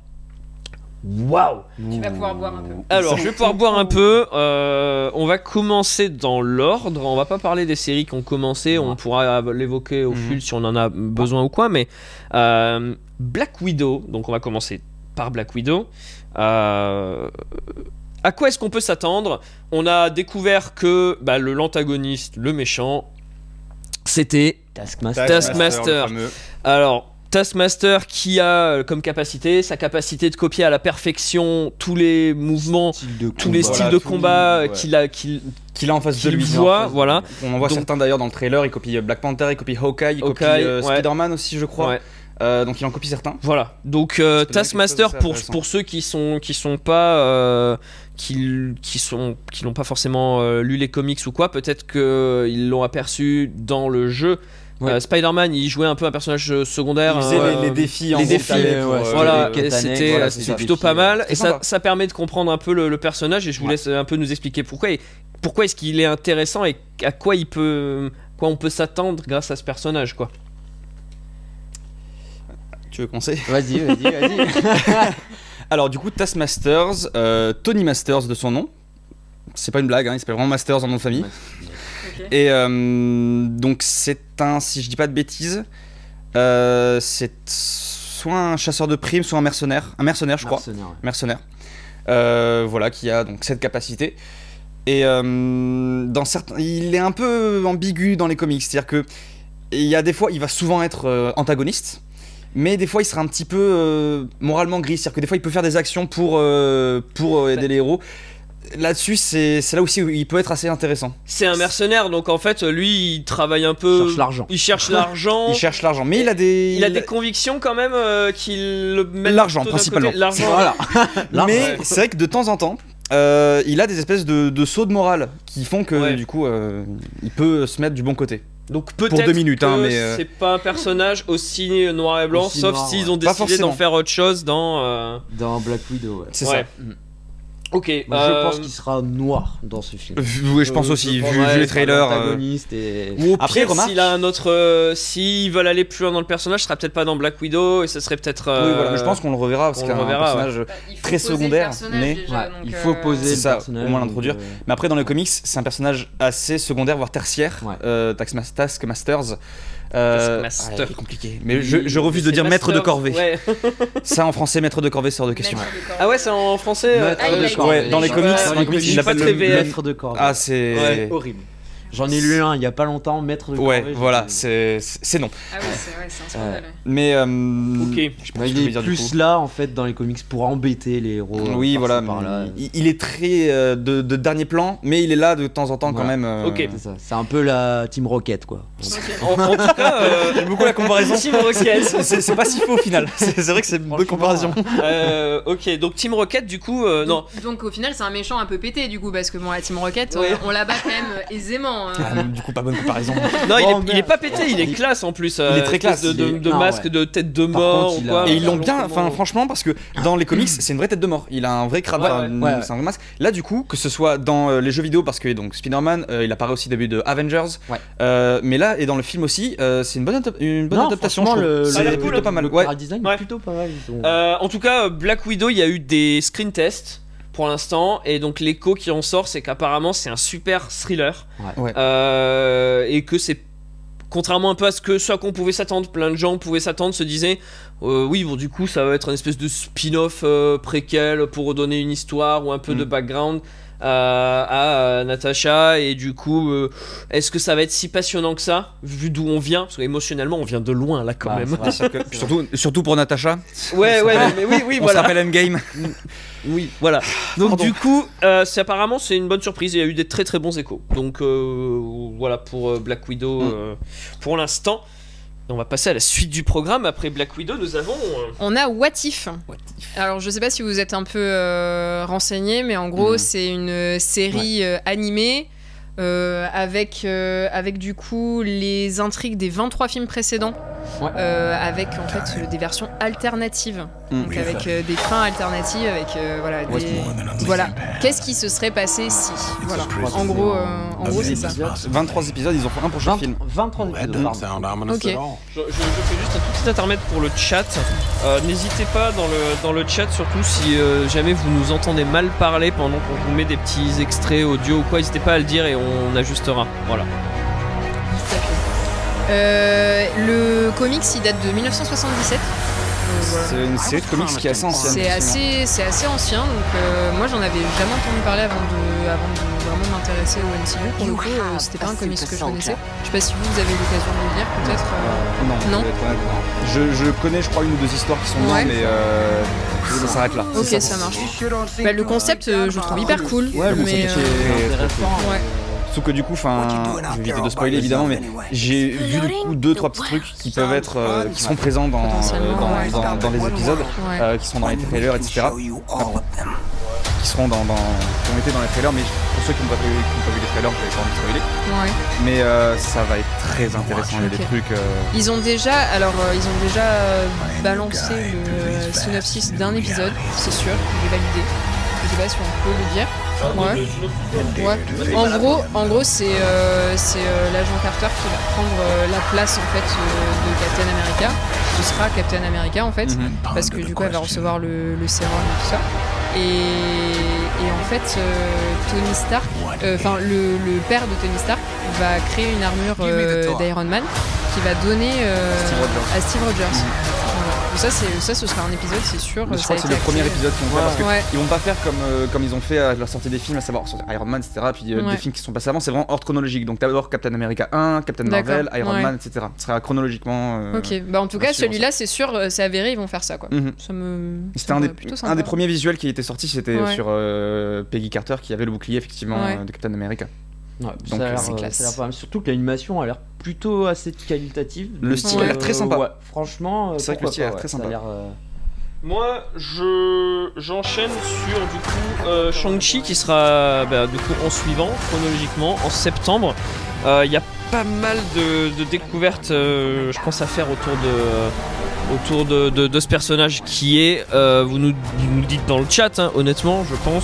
Waouh! Tu vas pouvoir boire un peu. Alors, je vais pouvoir boire un peu. Euh, on va commencer dans l'ordre. On va pas parler des séries qui ont commencé. On pourra l'évoquer au Mhm. fil si on en a besoin ou quoi. Mais euh, Black Widow. Donc, on va commencer par Black Widow. Euh, à quoi est-ce qu'on peut s'attendre? On a découvert que bah, le l'antagoniste, le méchant, c'était Taskmaster. Alors, Taskmaster qui a euh, comme capacité sa capacité de copier à la perfection tous les mouvements, tous les styles de combat euh, qu'il a, qu'il Qu'il a en face de lui. voit, voilà. On en voit Donc- certains d'ailleurs dans le trailer. Il copie Black Panther, il copie Hawkeye, il copie euh. Spider-Man aussi, je crois. Euh, donc il en copie certains. Voilà. Donc euh, Taskmaster pour, pour ceux qui sont qui sont pas euh, qui qui sont qui n'ont pas forcément euh, lu les comics ou quoi, peut-être que ils l'ont aperçu dans le jeu. Ouais. Euh, Spider-Man, il jouait un peu un personnage secondaire. Il faisait euh, les, les défis en les défis, t'avais pour, ouais, Voilà, c'était voilà, plutôt pas mal et ça, ça permet de comprendre un peu le, le personnage et je vous Ouais. laisse un peu nous expliquer pourquoi et pourquoi est-ce qu'il est intéressant et à quoi il peut quoi on peut s'attendre grâce à ce personnage quoi. Tu veux commencer? Vas-y, vas-y, vas-y. Alors du coup, Taskmasters, euh, Tony Masters de son nom. C'est pas une blague, hein, il s'appelle vraiment Masters en nom de famille. Et euh, donc c'est un, si je dis pas de bêtises, euh, c'est soit un chasseur de primes, soit un mercenaire, un mercenaire je crois, Mercenaire, ouais. mercenaire. Euh, voilà, qui a donc cette capacité. Et euh, dans certains, il est un peu ambigu dans les comics, c'est-à-dire que il y a des fois, il va souvent être euh, antagoniste. Mais des fois, il sera un petit peu euh, moralement gris. C'est-à-dire que des fois, il peut faire des actions pour, euh, pour euh, aider les héros. là-dessus, c'est c'est là aussi où il peut être assez intéressant. C'est un mercenaire, donc en fait, lui, il travaille un peu. Il cherche l'argent. Il cherche l'argent. Il cherche l'argent, mais il a des. Il a des convictions quand même euh, qu'il le met L'argent, principalement. L'argent. Voilà. Mais ouais. c'est vrai que de temps en temps, euh, il a des espèces de, de sauts de morale qui font que Ouais. du coup, euh, il peut se mettre du bon côté. Donc peut-être deux minutes, que hein, mais, euh, c'est pas un personnage aussi noir et blanc, Aussi sauf s'ils ouais. ont Pas décidé d'en faire autre chose dans. euh, Dans Black Widow, ouais. C'est Ouais. Mm. Ok. Moi, euh, Je pense qu'il sera noir dans ce film. ça. Oui, je pense Euh, aussi, vu, les trailers. euh, et... Ou au Après, pire, remarque- s'il a un autre. euh, S'ils veulent aller plus loin dans le personnage, ce sera peut-être pas dans Black Widow et ce serait peut-être. Oui, euh, voilà, mais je pense qu'on le reverra parce le reverra, personnage. Très secondaire, mais- déjà, Ouais, donc, il euh, faut poser ça, au moins l'introduire. euh, Mais après, dans les comics, c'est un personnage assez secondaire, voire tertiaire. Ouais. Euh, Taskmas- Taskmasters. Euh, Taskmaster. ouais, c'est compliqué. Mais je, je refuse de C'est dire maître de Master, corvée. ouais. Ça en français, maître de corvée, sort de question. Maître de corps. Ah ouais, c'est en français. euh, Maître Ah, de corvée. Ouais, dans les comics, ouais, dans les comics, il suis pas VF. Maître de corvée. Ah, c'est. Ouais. horrible. J'en ai lu un il y a pas longtemps, Maître de Ouais, corvée. voilà, c'est c'est non. Ah ouais, c'est ouais, c'est un scandale. ouais. Mais. euh, Ok. Je je il est dire plus coup. là en fait dans les comics pour embêter les héros. euh, Oui, voilà. Il, il est très euh, de, de dernier plan, mais il est là de temps en temps quand même. euh, Ok. C'est ça. C'est un peu la Team Rocket quoi. En, en tout cas, euh, J'aime beaucoup la comparaison. Team Rocket. C'est pas si faux au final. C'est vrai que c'est une bonne comparaison. Euh, ok, donc Team Rocket, du coup, euh, non. Donc, donc, au final, c'est un méchant un peu pété du coup, parce que bon, la Team Rocket, Ouais. euh, on la bat quand même euh, euh. Ah, du coup, pas bonne comparaison. Non, il, est, il est merde. pas pété, il est classe en plus. euh, Il est très classe, De, de, il est- de non, masque, ouais. de tête de mort contre, ou il quoi. a- Et ils l'ont bien, Comment- enfin franchement, parce que dans les comics, c'est une vraie tête de mort. Il a un vrai crâne, Ouais, enfin, ouais. une- Ouais, ouais. c'est un vrai masque. Là, du coup, que ce soit dans euh, les jeux vidéo, parce que donc Spider-Man, euh, il apparaît aussi au début de Avengers. Ouais. Euh, mais là, et dans le film aussi, euh, c'est une bonne, une bonne Non, adaptation. Je franchement, trouve. le, C'est plutôt pas mal. Le Ouais. design plutôt pas mal. en tout cas, Black Widow, il y a eu des screen tests pour l'instant, et donc l'écho qui en sort, c'est qu'apparemment c'est un super thriller, Ouais. Euh, et que c'est contrairement un peu à ce que ce à quoi on pouvait s'attendre, plein de gens pouvaient s'attendre, se disaient, euh, oui, bon, du coup, ça va être une espèce de spin-off euh, préquel pour redonner une histoire ou un peu Mm. de background. Euh, à euh, Natasha et du coup euh, est-ce que ça va être si passionnant que ça vu d'où on vient? Parce qu'émotionnellement on vient de loin là quand Bah, même que- surtout, surtout pour Natasha. ouais ouais mais, mais oui oui On voilà rappelle Endgame. oui, voilà. Donc Pardon. du coup, euh, c'est apparemment c'est une bonne surprise. Il y a eu des très très bons échos. Donc euh, voilà pour euh, Black Widow Mm. euh, pour l'instant. On va passer à la suite du programme. Après Black Widow, nous avons. euh, On a What If. Alors, je sais pas si vous êtes un peu euh, renseigné, mais en gros, Mhm. c'est une euh, série euh, animée euh, avec, euh, avec du coup les intrigues des 23 films précédents, Ouais. euh, avec en fait euh, des versions alternatives, Mhm. donc avec euh, des fins alternatives, avec euh, voilà des... Voilà. Qu'est-ce qui se serait passé si Voilà. En gros, euh, en gros, c'est ça. 23 épisodes, ils ont fait un prochain 20 film. 23 épisodes. pardon. Ok. Je, je- je fais juste un tout petit intermède pour le chat. Euh, N'hésitez pas dans le, dans le chat, surtout si euh, jamais vous nous entendez mal parler pendant qu'on vous met des petits extraits audio ou quoi, n'hésitez pas à le dire et on ajustera. Voilà. Euh, le comics, il date de 1977. Euh, voilà. C'est une série de comics qui est assez ancienne. C'est assez, c'est assez ancien, donc euh, moi j'en avais jamais entendu parler avant de, avant de vraiment m'intéresser au MCU. Pour le coup, euh, c'était pas un comics que je connaissais. Je sais pas si vous, vous avez eu l'occasion de le lire, peut-être. euh. Non, Non? je connais, je crois, une ou deux histoires qui sont Ouais. mais euh, ça s'arrête là. Ok, ça marche. Bah, le concept, euh, je le trouve hyper cool. Ouais, le mais, concept euh, est intéressant. ouais. Sauf que du coup, enfin, je vais éviter de spoiler évidemment, mais j'ai vu du coup deux trois petits trucs qui peuvent être, euh, qui sont présents dans, euh, dans, ouais. dans- dans les épisodes, Ouais. euh, qui sont dans les trailers, etc. Qui seront dans, dans, qui ont été dans les trailers, mais pour ceux qui n'ont pas, vu- qui n'ont pas vu les trailers, je vais pas envie de spoiler. Ouais. Mais euh, ça va être très intéressant. Il y a des trucs. euh, Ils ont déjà, alors euh, ils ont déjà euh, balancé le synopsis d'un épisode, c'est sûr, il est validé. Je sais pas si on peut le dire. Ouais. Ouais. En gros, en gros, c'est euh, c'est euh, l'agent Carter qui va prendre euh, la place en fait euh, de Captain America. Ce sera Captain America en fait, Mhm. parce que du coup elle va recevoir le, le sérum et tout ça. Et, et en fait, euh, Tony Stark, euh, enfin le, le père de Tony Stark va créer une armure euh, d'Iron Man qui va donner euh, Steve Rogers. à Steve Voilà. ça, ça, ce sera un épisode, c'est sûr. Mais je crois que c'est le premier épisode qu'ils vont faire parce que Ouais. ils vont pas faire comme, euh, comme ils ont fait à la sortie des films, à savoir Iron Man, etc. Puis euh, Ouais. des films qui sont passés avant, c'est vraiment ordre chronologique. Donc d'abord Captain America 1, Captain Marvel, Iron ouais. Man, etc. Ce sera chronologiquement. euh, Ok, bah en tout cas, celui-là, c'est sûr, euh, c'est avéré, ils vont faire ça quoi. mhm. Ça me. C'était un des, un des premiers visuels qui était sorti, c'était sur Peggy Carter qui avait le bouclier effectivement de Captain America. Ouais, Donc, ça a l'air, c'est euh, classe. pas. Surtout que l'animation a l'air plutôt assez qualitative. Le style a l'air très sympa. ouais, franchement, euh, C'est vrai que le style a l'air très sympa. euh, Moi, je j'enchaîne sur du coup euh, Shang-Chi qui sera bah, du coup en suivant chronologiquement en septembre. Euh, Il y a pas mal de, de découvertes, euh, je pense, à faire autour de autour de, de- de ce personnage qui est, euh, vous, nous, vous nous dites dans le chat, hein, honnêtement, je pense,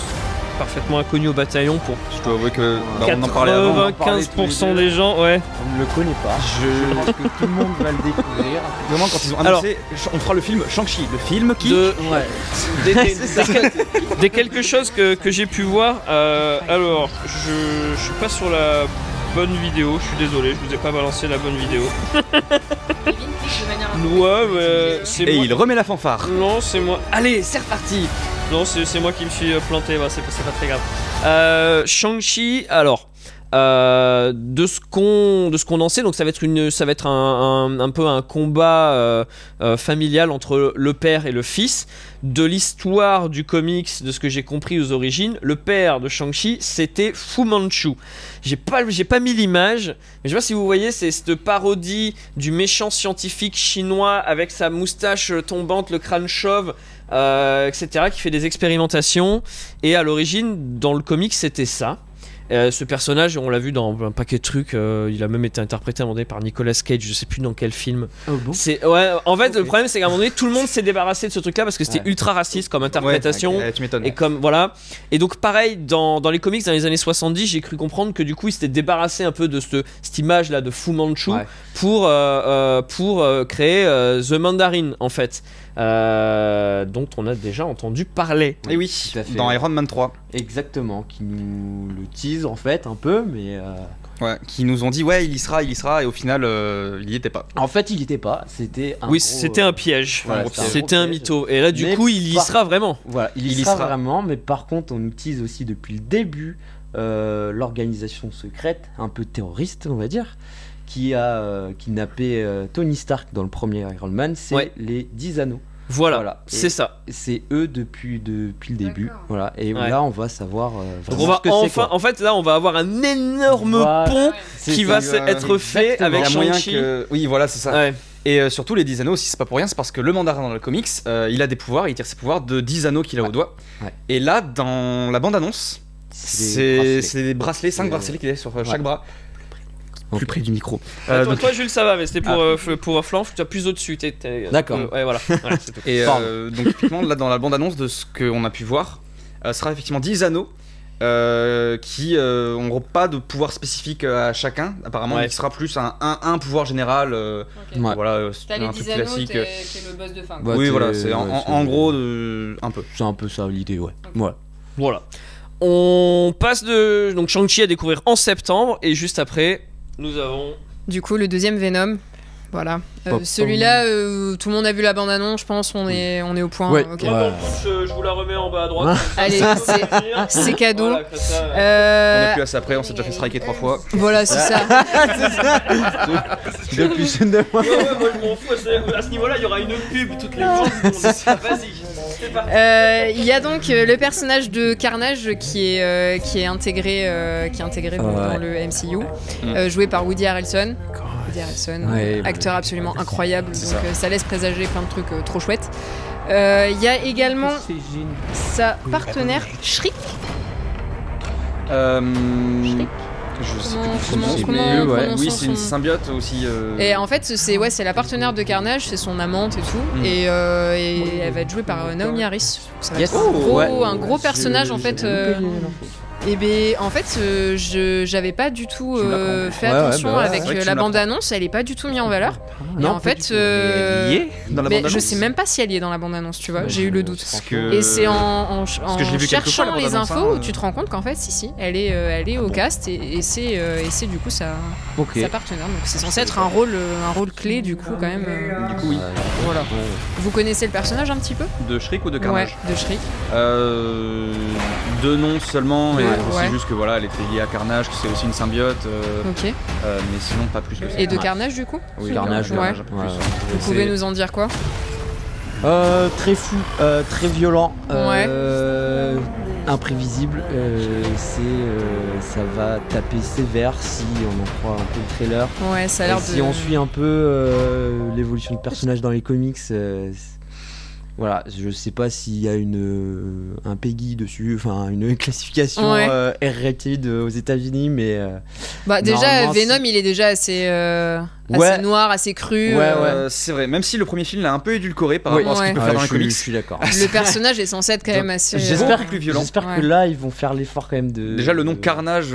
parfaitement inconnu au bataillon pour Je dois avouer que bah, on en parlait avant. on en parlait tous les 95% deux. des gens, ouais. On ne le connaît pas. Je pense que tout le monde va le découvrir. Vraiment quand ils ont Alors- annoncé, on fera le film Shang-Chi, le film qui. De, Ouais. des, des- des quel- des quelque chose que, que j'ai pu voir. euh, alors, je, je suis pas sur la bonne vidéo, je suis désolé, je vous ai pas balancé la bonne vidéo. Ouais, mais c'est Et moi. il remet la fanfare. Non, c'est moi. Allez, c'est reparti. Non, c'est moi qui me suis euh, planté, bah, c'est pas très grave. Euh, Shang-Chi, alors. euh, de ce qu'on en sait donc ça va être une ça va être un, un- peu un combat familial entre le père et le fils de l'histoire du comics de ce que j'ai compris aux origines le père de Shang-Chi c'était Fu Manchu j'ai pas j'ai pas mis l'image mais je sais pas si vous voyez c'est cette parodie du méchant scientifique chinois avec sa moustache tombante le crâne chauve euh, etc qui fait des expérimentations et à l'origine dans le comics c'était ça euh, ce personnage, on l'a vu dans un paquet de trucs. euh, il a même été interprété à un moment donné par Nicolas Cage. Je sais plus dans quel film. Oh bon? C'est ouais. En fait, le problème, c'est qu'à un moment donné, tout le monde s'est débarrassé de ce truc-là parce que c'était Ouais. ultra raciste comme interprétation. Ouais. Et comme voilà. Et donc pareil dans, dans les comics dans les années 70, j'ai cru comprendre que du coup ils s'étaient débarrassés un peu de ce- cette image là de Fu Manchu pour euh, pour créer The Mandarin en fait, euh, dont on a déjà entendu parler. Et oui, Tout à fait. dans Iron Man 3, Exactement, qui nous le tease en fait un peu, mais euh, ouais, qui nous ont dit ouais il y sera, il y sera, et au final euh, il y était pas. en fait il n'y était pas. C'était un oui, c'était euh, un piège. voilà, c'était un un mytho. Et là du Mais coup il y par- sera vraiment. Voilà, il, Il y y sera, sera. vraiment, mais par contre, on nous tease aussi depuis le début euh, l'organisation secrète, un peu terroriste, on va dire, qui a euh, kidnappé euh, Tony Stark dans le premier Iron Man, c'est Ouais. les 10 anneaux. Voilà, c'est ça. C'est eux depuis, depuis le début. Voilà, et Ouais. là, on va savoir euh, Donc on va ce que c'est, enfin, quoi. en fait là on va avoir un énorme Voilà. pont qui va euh, être fait exactement. avec Shang-Chi. que. Oui, voilà, c'est ça. Ouais. Et euh, surtout, les 10 anneaux aussi, c'est pas pour rien, c'est parce que le mandarin dans le comics, euh, il a des pouvoirs, il tire ses pouvoirs de 10 anneaux qu'il a au doigt. Ouais. Et là, dans la bande-annonce, c'est des bracelets, 5 C'est- bracelets qu'il a sur euh, Ouais. chaque bras. Plus près du micro. Euh, toi, donc- toi, Jules ça va mais c'était pour Ah. euh, pour Flanc tu as plus au-dessus t'es- D'accord. euh, ouais voilà. Et euh, donc, typiquement, là, dans la bande-annonce de ce qu'on a pu voir, euh, sera effectivement 10 anneaux. euh, qui n'auront pas de pouvoir spécifique euh, à chacun. Apparemment, Ouais. il sera plus un, un, un pouvoir général. euh, Ouais. Voilà, euh, c'est un truc 10 anneaux, classique. t'es t'es le boss de fin. Bah, oui, voilà, c'est en, ouais, en- c'est- en gros euh, un peu. C'est un peu ça l'idée, ouais. Ouais. Voilà. On passe de donc Shang-Chi à découvrir en septembre et juste après nous avons Du coup, le deuxième Venom. Voilà. Euh, Celui-là, euh, tout le monde a vu la bande-annonce, je pense, on est, on est au point. Ouais. ok. Moi, dans Ouais. euh, je vous la remets en bas à droite. Allez, c'est- cadeau. Voilà, ça, euh, On est plus assez après, on s'est déjà fait striker trois fois. voilà, c'est ça. Depuis ce neuf mois. Ouais, ouais, moi je m'en fous, à ce, à niveau-là il y aura une pub toutes les 30 secondes. Vas-y. Euh, Il y a donc euh, le personnage de Carnage qui est, euh, qui est intégré, euh, qui est intégré dans, Ouais. dans le MCU, Mm. joué par Woody Harrelson. Woody Harrelson, Ouais, acteur absolument incroyable, donc ça. euh, ça laisse présager plein de trucs euh, trop chouettes. Euh, Il y a également sa partenaire Shriek. Euh, Shriek je sais Comment- plus comment- comment- ouais, oui, c'est une son- symbiote aussi. euh, Et en fait, c'est ouais, c'est la partenaire de Carnage, c'est son amante et tout, Mm. et, euh, et elle va être jouée par euh, Naomi Harris. Ça va Yes. être un gros, Ouais. un gros personnage en fait. Et ben en fait, euh, je j'avais pas du tout euh, fait. Ouais, ouais, attention bah ouais, avec euh, la l'apprends. bande annonce, elle est pas du tout mise en valeur. et Non, en fait, euh, Elle est liée dans la mais je sais même pas si elle y est dans la bande annonce, tu vois. J'ai eu le doute. Parce que. Et c'est en, en, en que je l'ai vu quelques fois, cherchant les bande-annonce, infos hein, où euh. tu te rends compte qu'en fait, si, si, elle est, euh, elle est au cast et, et c'est euh, et c'est du coup sa, Ok. sa partenaire. Donc c'est censé être un rôle, euh, un rôle clé du coup quand même. euh. Du coup, oui. Voilà. Vous connaissez le personnage un petit peu? De Shriek ou de Ouais, Carnage de Shriek. Deux noms seulement, et Ouais. juste que voilà, elle était liée à Carnage, que c'est aussi une symbiote, euh, Ok. euh, mais sinon pas plus que ça. Et de. Carnage du coup Oui, Carnage, Ouais. un peu plus. Ouais. Vous pouvez nous en dire quoi Euh, très fou, euh, très violent, euh, imprévisible. euh, c'est, euh, ça va taper sévère si on en croit un peu le trailer. Ouais, ça a l'air de. si on suit un peu euh, l'évolution de personnages dans les comics, euh, c'est- voilà, je sais pas s'il y a une euh, un Peggy dessus, enfin une classification Ouais. euh, R-rated aux États-Unis, mais euh, Bah déjà Venom il est déjà assez, euh, assez Ouais. noir, assez cru. Ouais, euh, Euh, c'est vrai, même si le premier film l'a un peu édulcoré par Oui. rapport à ce qu'il peut Ouais. faire ouais, dans je, les suis- comics. je suis d'accord. Le personnage est censé être quand même assez. euh, J'espère plus violent. J'espère que Ouais. là ils vont faire l'effort quand même de. Déjà le nom de- Carnage,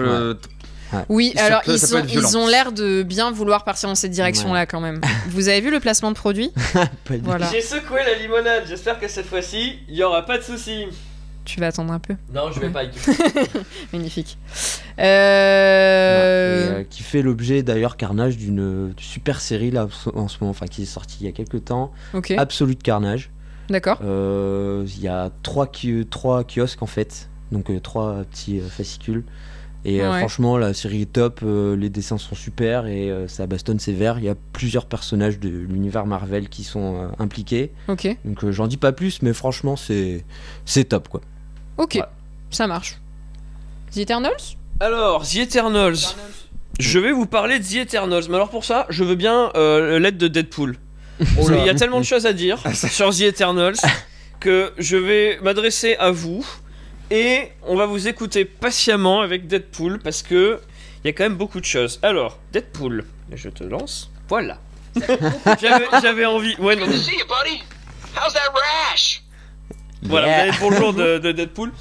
Oui, Ça alors peut- ils, violent. ils ont l'air de bien vouloir partir dans cette direction-là quand même. Vous avez vu le placement de produit Voilà. J'ai secoué la limonade, j'espère que cette fois-ci, il y aura pas de soucis. Tu vas attendre un peu. Non, je vais Ouais. pas y Magnifique. Et, Euh... euh, qui fait l'objet d'ailleurs Carnage d'une super série là en ce moment, enfin qui est sortie il y a quelques temps, Ok, Absolute Carnage. d'accord. Euh, Il y a trois, trois kiosques en fait, donc trois petits euh, fascicules. Et euh, Ouais. franchement, la série est top, euh, les dessins sont super et euh, ça bastonne sévère. Il y a plusieurs personnages de l'univers Marvel qui sont euh, impliqués. Ok, Donc euh, j'en dis pas plus, mais franchement, c'est c'est top quoi. ok, Ouais. ça marche. The Eternals? Alors, The Eternals. Je vais vous parler de The Eternals, mais alors pour ça, je veux bien euh, l'aide de Deadpool. Parce qu'il y a tellement de choses à dire sur The Eternals que je vais m'adresser à vous et on va vous écouter patiemment avec Deadpool parce que il y a quand même beaucoup de choses. Alors, Deadpool, je te lance. Voilà. J'avais envie. Ouais, non. See you, buddy. How's that rash? Voilà, Yeah. vous avez le bonjour de, de Deadpool.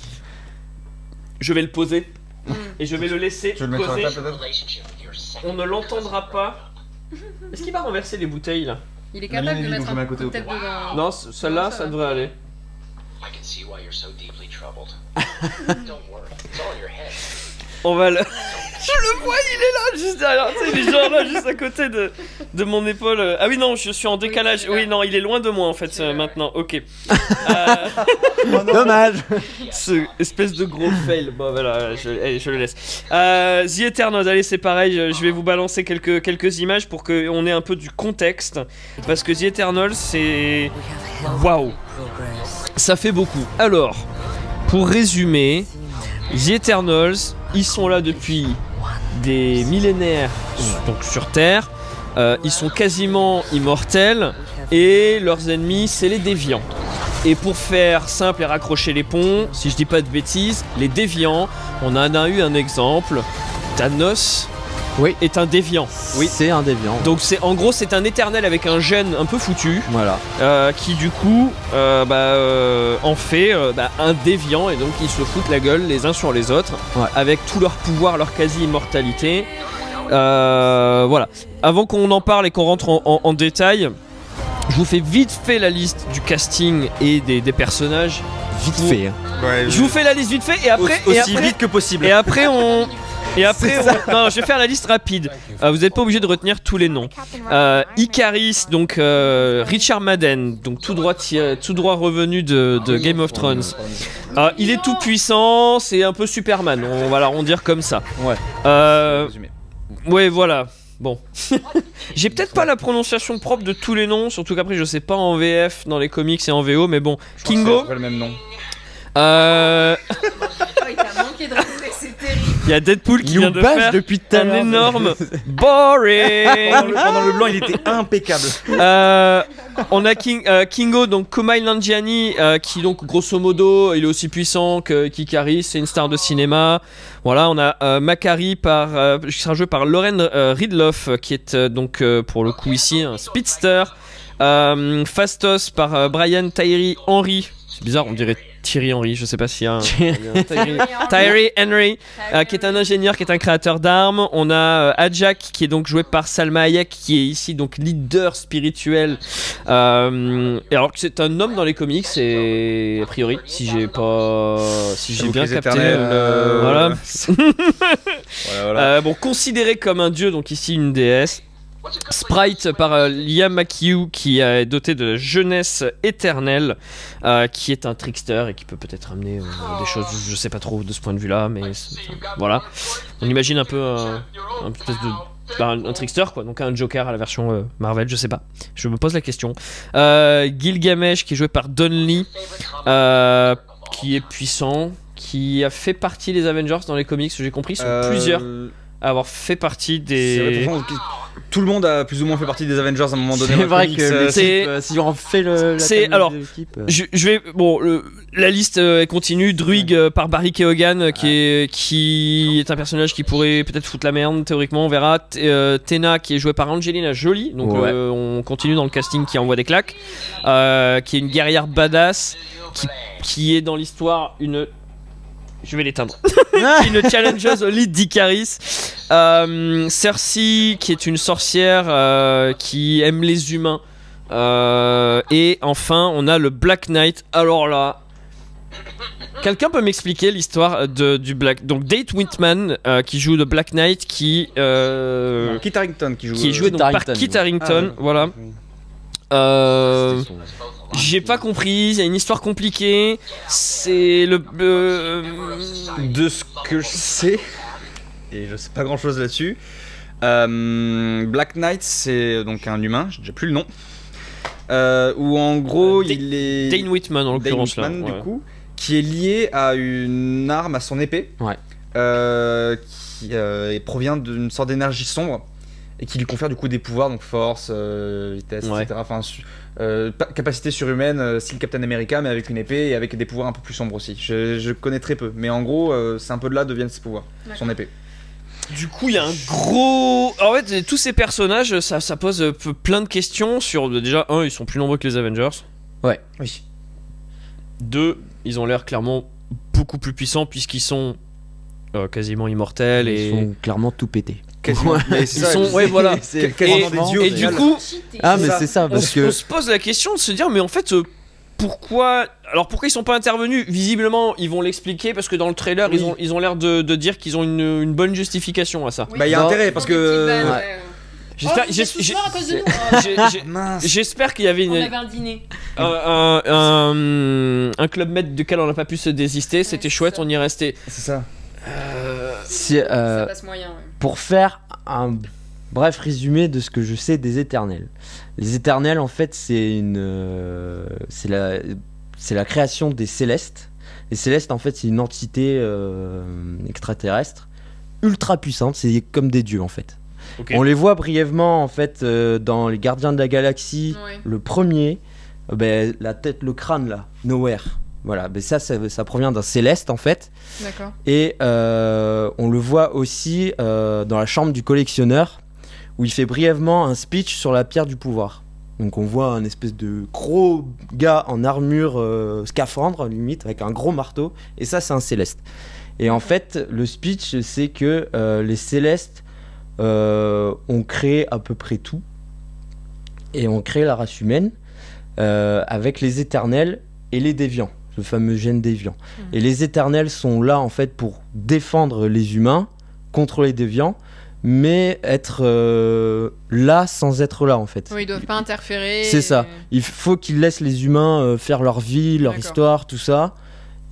Je vais le poser et je vais le laisser Tu le poser. table, peut-être Relationship with your second On ne l'entendra pas. Est-ce qu'il va renverser les bouteilles là? Il est capable de mettre un côté, coup de tête dedans. Non, celle-là, ça devrait aller. I can see why you're so deeply troubled. Don't worry, it's all in your head. On va le. Je le vois, il est là, juste derrière. Tu sais, il est genre là, juste à côté de, de mon épaule. Ah oui, non, je suis en décalage. Oui, non, il est loin de moi en fait euh, maintenant. Ok. Euh, Dommage. ce espèce de gros fail. Bon, voilà, je, allez, je le laisse. Euh, The Eternals, allez, c'est pareil. Je, je vais vous balancer quelques, quelques images pour qu'on ait un peu du contexte. Parce que The Eternals, c'est. Waouh! Ça fait beaucoup. Alors, pour résumer, The Eternals, ils sont là depuis des millénaires donc sur Terre. Euh, ils sont quasiment immortels et leurs ennemis, c'est les déviants. Et pour faire simple et raccrocher les ponts, si je dis pas de bêtises, les déviants, on en a eu un exemple. Thanos Oui. est un déviant. Oui. C'est un déviant. Donc c'est en gros c'est un éternel avec un gène un peu foutu Voilà. euh, qui du coup euh, bah, euh, en fait euh, bah, un déviant et donc ils se foutent la gueule les uns sur les autres Ouais. avec tout leur pouvoir, leur quasi-immortalité. Euh, voilà. Avant qu'on en parle et qu'on rentre en, en- en détail, je vous fais vite fait la liste du casting et des, des personnages. Vite fait. hein. Je vous fais la liste vite fait et après, et aussi après- vite que possible. et après on. Et après, on- non, je vais faire la liste rapide. Euh, vous n'êtes pas obligé de retenir tous les noms. Euh, Icaris, donc euh, Richard Madden, donc tout droit, tiré- tout droit revenu de, de Game of Thrones. Euh, il est tout puissant, c'est un peu Superman. On va l'arrondir comme ça. Ouais. Euh, ouais, voilà. Bon, j'ai peut-être pas la prononciation propre de tous les noms, surtout qu'après je sais pas en VF, dans les comics et en VO, mais bon. Kingo, le même nom. euh, il t'a manqué de respect, c'est terrible. Il y a Deadpool qui vient de faire depuis un énorme boring. Pendant le, pendant le blanc, il était impeccable. Euh, on a King, euh, Kingo, donc Kumail Nanjiani, euh, qui donc grosso modo, il est aussi puissant que Kikari, c'est une star de cinéma. Voilà, on a euh, Macari par, euh, qui sera joué par Lauren euh, Ridloff, qui est euh, donc euh, pour le coup ici un speedster. Euh, Fastos par Brian Tyree Henry. C'est bizarre, on dirait Thierry Henry, je sais pas s'il y a un. Thierry- Thierry- Thierry Henry, euh, qui est un ingénieur, qui est un créateur d'armes. On a euh, Ajak, qui est donc joué par Salma Hayek, qui est ici donc leader spirituel. Euh, et alors que c'est un homme dans les comics, et a priori, si j'ai pas, si j'ai bien capté, voilà. Voilà, voilà. Euh, bon, considéré comme un dieu, donc ici une déesse. Sprite par euh, Liam McHugh qui est doté de jeunesse éternelle, euh, qui est un trickster et qui peut peut-être amener euh, des choses, je sais pas trop de ce point de vue-là, mais voilà. On imagine un peu un, un espèce de bah, un, un trickster quoi, donc un Joker à la version euh, Marvel, je sais pas. Je me pose la question. Euh, Gilgamesh qui est joué par Don Lee, euh, qui est puissant, qui a fait partie des Avengers dans les comics, j'ai compris, Euh, plusieurs à avoir fait partie vrai, des. Tout le monde a plus ou moins fait partie des Avengers à un moment donné. C'est vrai comics, que euh, c'est- euh, si on fait le. la c'est- alors, euh, Je, je vais bon le- la liste euh, continue Druig par Barry Keoghan qui est qui est un personnage qui pourrait peut-être foutre la merde théoriquement on verra T- euh, Tena qui est jouée par Angelina Jolie donc Ouais. euh, on continue dans le casting qui envoie des claques euh, qui est une guerrière badass qui, qui est dans l'histoire une je vais l'éteindre une challengeuse au lead d'Icaris euh, Cersei qui est une sorcière euh, qui aime les humains euh, et enfin, on a le Black Knight. Alors là, quelqu'un peut m'expliquer l'histoire de, du Black. Donc Date Whitman euh, qui joue le Black Knight, qui euh, Kit Harington qui joue. qui est joué donc par Kit ouais. Harington. Ah, voilà. oui. Euh, j'ai pas compris. Il y a une histoire compliquée. C'est le. euh, De ce que je sais, et je sais pas grand chose là-dessus, euh, Black Knight c'est donc un humain, j'ai déjà plus le nom, euh, où en gros Euh, il est. Dane Whitman en Dane l'occurrence là. Ouais. du coup, qui est lié à une arme à son épée, Ouais. euh, qui euh, provient d'une sorte d'énergie sombre et qui lui confère du coup des pouvoirs, donc force, euh, vitesse, Ouais. etc. Enfin, su- euh, pa- capacité surhumaine, euh, style Captain America, mais avec une épée et avec des pouvoirs un peu plus sombres aussi. Je, je connais très peu, mais en gros, euh, c'est un peu de là deviennent ses pouvoirs, son épée. Du coup, il y a un gros. En fait, tous ces personnages, ça, ça pose plein de questions sur. Déjà, un, ils sont plus nombreux que les Avengers. Ouais. Oui. Deux, ils ont l'air clairement beaucoup plus puissants puisqu'ils sont euh, quasiment immortels Ils et. sont clairement tout pétés. Quasiment. Mais c'est Ils sont- ouais, voilà. Et du coup, Ah, mais c'est ça, on, parce se- que. on se pose la question de se dire, mais en fait, euh, pourquoi Alors pourquoi ils sont pas intervenus? Visiblement, ils vont l'expliquer parce que dans le trailer, Oui. ils ont ils ont l'air de, de dire qu'ils ont une, une bonne justification à ça. Bah, il y a Non. intérêt parce que. J'espère, Oh, qu'il y avait On une, avait un dîner. un, un, un- un club med duquel on n'a pas pu se désister. C'était chouette, ça. on y est resté. C'est ça. si, euh, Ça passe moyen, ouais. Pour faire un bref résumé de ce que je sais des éternels. Les éternels, en fait, c'est une, euh, c'est la, c'est la création des célestes. Les célestes, en fait, c'est une entité euh, extraterrestre ultra puissante. C'est comme des dieux, en fait. On les voit brièvement, en fait, euh, dans les Gardiens de la Galaxie. Ouais. Le premier, euh, ben, la tête, le crâne là, Nowhere. Voilà, ben ça, ça, ça provient d'un céleste en fait. D'accord. Et euh, on le voit aussi euh, dans la chambre du collectionneur, où il fait brièvement un speech sur la pierre du pouvoir. Donc on voit un espèce de gros gars en armure euh, scaphandre limite, avec un gros marteau, et ça c'est un céleste. Et en fait, le speech c'est que les célestes ont créé à peu près tout, et ont créé la race humaine avec les éternels et les déviants, le fameux gène déviant. Et les éternels sont là en fait pour défendre les humains contre les déviants, mais être euh, là sans être là en fait. Oui, ils doivent pas interférer. C'est ça. Il faut qu'ils laissent les humains euh, faire leur vie, leur histoire, tout ça.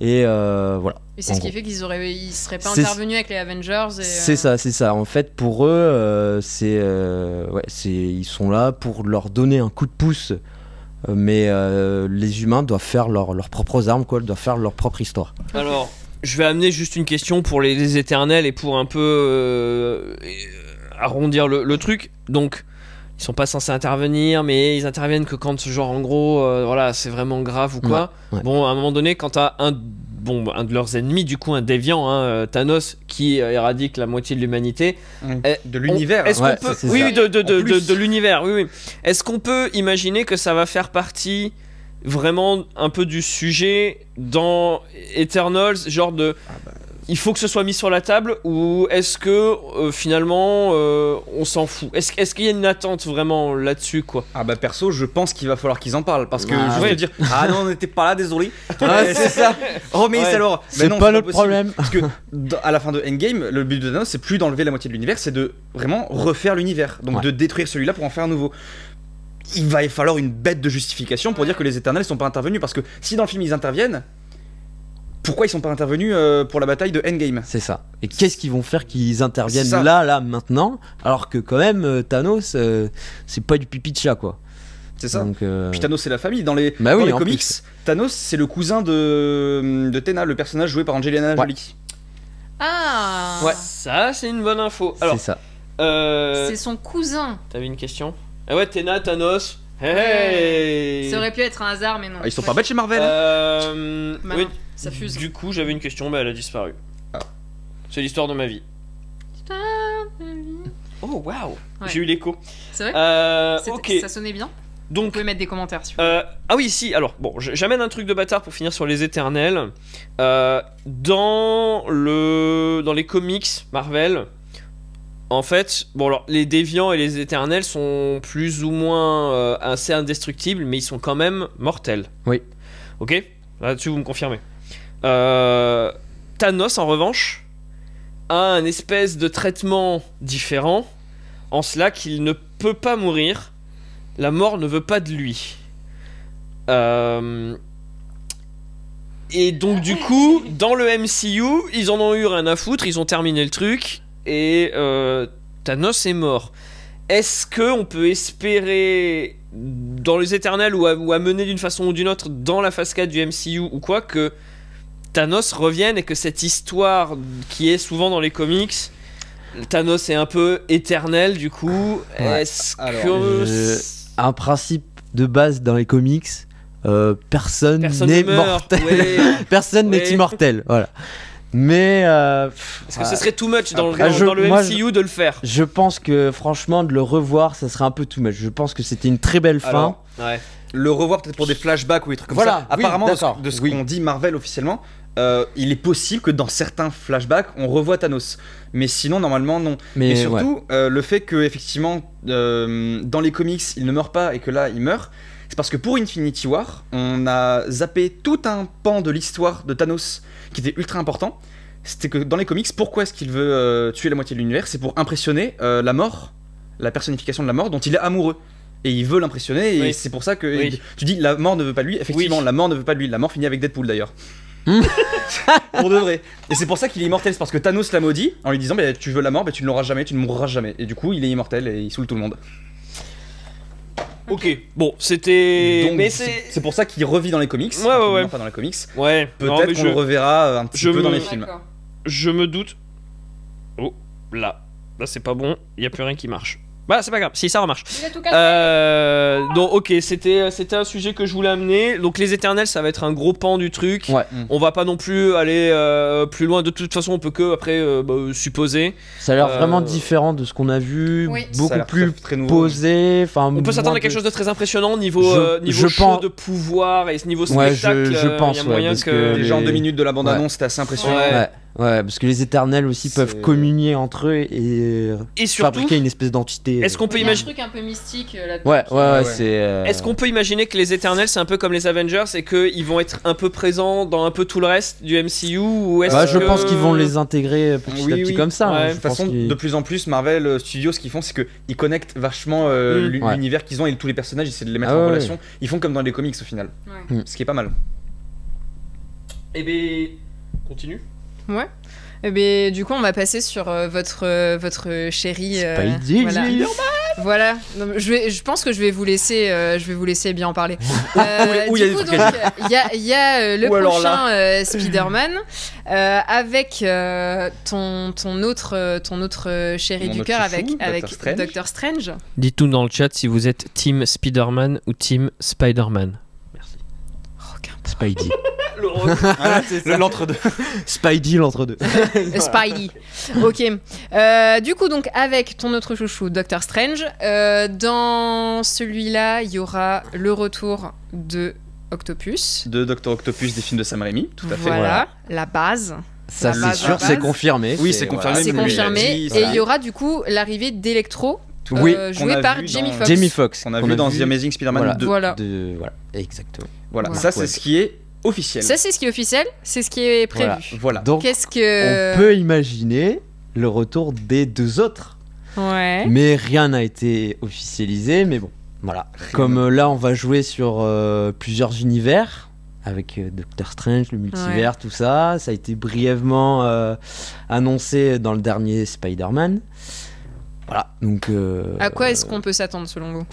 Et euh, voilà. Et c'est ce qui fait qu'ils auraient, ils seraient pas intervenus avec les Avengers. C'est ça, c'est ça. En fait, pour eux, c'est, ouais, c'est, ils sont là pour leur donner un coup de pouce. Euh, Mais euh, les humains doivent faire leur- leurs propres armes, quoi. Ils doivent faire leur propre histoire. Alors, je vais amener juste une question pour les, les éternels et pour un peu euh, arrondir le, le truc. Donc, ils sont pas censés intervenir, mais ils interviennent que quand, genre, en gros, euh, voilà, c'est vraiment grave ou quoi. Ouais, ouais. Bon, à un moment donné, quand t'as un, bon, un de leurs ennemis, du coup, un déviant, hein, euh, Thanos, qui euh, éradique la moitié de l'humanité. Eh, De l'univers. Est-ce Ouais, qu'on peut, oui, de, de, de, l'univers, oui, oui. Est-ce qu'on peut imaginer que ça va faire partie vraiment un peu du sujet dans Eternals, genre de il faut que ce soit mis sur la table ou est-ce que euh, finalement euh, on s'en fout? Est-ce qu'il y a une attente vraiment là-dessus quoi? Ah bah perso, je pense qu'il va falloir qu'ils en parlent parce que Ah, juste ouais. te dire ah non on n'était pas là désolé. Ah, c'est ça. Oh mais Ouais. alors. C'est Mais non, pas possible. problème. Parce que dans- à la fin de Endgame, le but de Thanos c'est plus d'enlever la moitié de l'univers, c'est de vraiment refaire l'univers, donc Ouais. de détruire celui-là pour en faire un nouveau. Il va y falloir une bête de justification pour dire que les Éternels sont pas intervenus parce que si dans le film ils interviennent, pourquoi ils sont pas intervenus euh, pour la bataille de Endgame C'est ça. Et qu'est-ce qu'ils vont faire qu'ils interviennent là, là, maintenant Alors que quand même, euh, Thanos, euh, c'est pas du pipi de chat, quoi. C'est ça. Donc, euh, Puis Thanos c'est la famille dans les, Bah dans oui, les comics. plus. Thanos c'est le cousin de de Tena, le personnage joué par Angelina Ouais. Jolie. Ah Ouais, ça c'est une bonne info. Alors, c'est ça. euh, C'est son cousin. t'avais une question? Ah ouais, Tena, Thanos. Hey Ça aurait pu être un hasard, mais non. Ah, ils sont pas bêtes chez Marvel. Euh, Bah oui, non, ça fuse. Du coup, j'avais une question, mais elle a disparu. Ah. C'est l'histoire de ma vie. Oh waouh Ouais. J'ai eu l'écho. C'est vrai Euh, ok. Ça sonnait bien Vous Donc, pouvez mettre des commentaires si vous euh, ah oui, si. Alors, bon, j'amène un truc de bâtard pour finir sur les Éternels. Euh, dans le, dans les comics Marvel, en fait, bon alors les Déviants et les Éternels sont plus ou moins euh, assez indestructibles, mais ils sont quand même mortels. Oui. Ok? Là-dessus, vous me confirmez? Euh, Thanos, en revanche, a un espèce de traitement différent, en cela qu'il ne peut pas mourir. La mort ne veut pas de lui. Euh, Et donc du coup, dans le MCU, ils en ont eu rien à foutre, ils ont terminé le truc, et euh, Thanos est mort. Est-ce que on peut espérer dans les Éternels ou, à- ou amener d'une façon ou d'une autre dans la phase 4 du MCU ou quoi que Thanos revienne et que cette histoire qui est souvent dans les comics, Thanos est un peu éternel du coup. Ouais. Est-ce Alors, que je- Un principe de base dans les comics, euh, personne personne n'est mortel. Ouais. personne n'est immortel. Voilà. Mais euh, Parce que ce serait too much dans, Après, dans- je- dans le moi, MCU de le faire. je pense que franchement de le revoir, ça serait un peu too much. Je pense que c'était une très belle fin. Alors, Ouais. le revoir peut-être pour des flashbacks ou des trucs comme Voilà, ça. oui, Apparemment, de ce, d'accord, de ce oui. qu'on dit Marvel officiellement, euh, il est possible que dans certains flashbacks, on revoit Thanos. Mais sinon, normalement, non. mais et ouais. surtout, euh, le fait que effectivement, euh, dans les comics, il ne meurt pas et que là, il meurt, c'est parce que pour Infinity War, on a zappé tout un pan de l'histoire de Thanos qui était ultra important. C'était que dans les comics, pourquoi est-ce qu'il veut euh, tuer la moitié de l'univers? C'est pour impressionner euh, la mort, la personnification de la mort dont il est amoureux. Et il veut l'impressionner, et Oui. c'est pour ça que Oui. tu dis la mort ne veut pas lui. Effectivement, Oui. la mort ne veut pas lui. La mort finit avec Deadpool d'ailleurs. Pour de vrai. Et c'est pour ça qu'il est immortel, c'est parce que Thanos l'a maudit en lui disant bah, Tu veux la mort, bah, tu ne l'auras jamais, tu ne mourras jamais. Et du coup, il est immortel et il saoule tout le monde. Ok. Bon, c'était. Donc, mais c'est pour ça qu'il revit dans les comics. Ouais, ouais, Enfin, ouais. non, Pas dans les comics. Ouais. non, mais Peut-être qu'on je, le reverra euh, un petit je peu dans les films. D'accord. je me doute. Oh, là. Là, c'est pas bon. Il y a plus rien qui marche. Bah, c'est pas grave. Si, ça remarche. Il. Euh, donc ok, c'était c'était un sujet que je voulais amener. Donc les Éternels, ça va être un gros pan du truc. Ouais. On va pas non plus aller euh, plus loin. De toute façon, on peut que après euh, bah, supposer. Ça a l'air Euh, vraiment différent de ce qu'on a vu, Oui. Ça a beaucoup plus très, très nouveau. posé. Enfin, On peut s'attendre à quelque chose de très impressionnant niveau Je- euh, niveau je show pense- de pouvoir et niveau Ouais, je- spectacle. je euh, pense, y a ouais, moyen parce que. que- Déjà en les- deux minutes de la bande-annonce, c'était assez impressionnant. Ouais. Parce que les éternels aussi peuvent communier entre eux et Et surtout, fabriquer une espèce d'entité. est-ce qu'on peut Il y a un imaginer truc un peu mystique euh, là-dedans. Ouais, ouais, ouais, c'est. euh, Est-ce qu'on peut imaginer que les Éternels, c'est un peu comme les Avengers et qu'ils vont être un peu présents dans un peu tout le reste du MCU ou est-ce Bah, je pense qu'ils vont les intégrer petit Oui, à petit oui. comme ça. Ouais. hein. De toute façon, de plus en plus, Marvel euh, Studios, ce qu'ils font, c'est qu'ils connectent vachement euh, Mm. l'univers qu'ils ont et tous les personnages, ils essaient de les mettre Ah en ouais, relation. Ils font comme dans les comics au final, Ouais. ce qui est pas mal. Eh ben, continue. Ouais. Eh ben, du coup, on va passer sur euh, votre, euh, votre chérie. euh, Spidey, voilà. Spider-Man. Voilà. Non, mais je, vais, je pense que je vais vous laisser, euh, je vais vous laisser bien en parler. Euh, Où il y a du des coup, trucs donc, à il y a, il y a, euh, le Ou alors prochain euh, Spider-Man euh, avec euh, ton, ton autre, euh, ton autre euh, chéri Mon du autre cœur, chouchou, avec, Doctor avec Strange. Doctor Strange. Dites-nous dans le chat si vous êtes Team Spider-Man ou Team Spider-Man. Merci. Spidey. Le- L'entre-deux. Spidey, l'entre-deux. Spidey. ok. Euh, du coup, donc, avec ton autre chouchou, Doctor Strange, euh, dans celui-là, il y aura le retour de Octopus. De Docteur Octopus des films de Sam Raimi, tout à fait. Voilà, Voilà. la base. Ça, c'est sûr, c'est confirmé. Oui, c'est confirmé. voilà. C'est confirmé. dit, Et voilà. il y aura du coup l'arrivée d'Electro, Oui, euh, joué par Jamie dans- Foxx. Jamie Foxx. On a vu dans The Amazing Spider-Man Voilà. 2. Voilà. De... Voilà, exactement. Voilà, Voilà. ça c'est ce qui est officiel. Ça, c'est ce qui est officiel, c'est ce qui est prévu. Voilà. Voilà. Donc, Qu'est-ce que. on peut imaginer le retour des deux autres. Ouais. Mais rien n'a été officialisé, mais bon, voilà. Comme euh, là, on va jouer sur euh, plusieurs univers, avec euh, Doctor Strange, le multivers, tout ça. Ça a été brièvement euh, annoncé dans le dernier Spider-Man. Voilà, donc... euh, À quoi est-ce qu'on peut s'attendre selon vous?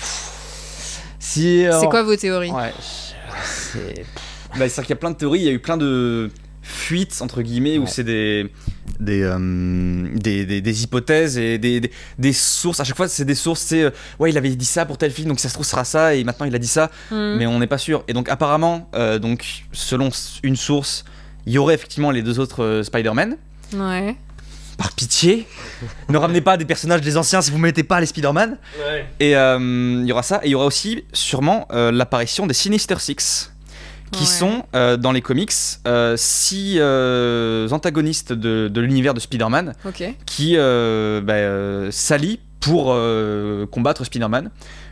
Si, C'est quoi vos théories? Ouais. c'est- Bah, c'est-à-dire qu'il y a plein de théories, il y a eu plein de fuites, entre guillemets, où Ouais. c'est des des, euh, des, des, des hypothèses et des, des, des sources. À chaque fois, c'est des sources, c'est euh, ouais, il avait dit ça pour tel film, donc ça se trouve, ce sera ça, et maintenant il a dit ça, Hmm. mais on n'est pas sûr. Et donc, apparemment, euh, donc, selon une source, il y aurait effectivement les deux autres euh, Spider-Man. Ouais. Par pitié, ne ramenez pas des personnages des anciens si vous ne mettez pas les Spider-Man. Et euh, il y aura ça, et il y aura aussi sûrement euh, l'apparition des Sinister Six, qui Ouais. sont euh, dans les comics euh, six euh, antagonistes de, de l'univers de Spider-Man qui euh, bah, s'allient pour euh, combattre Spider-Man.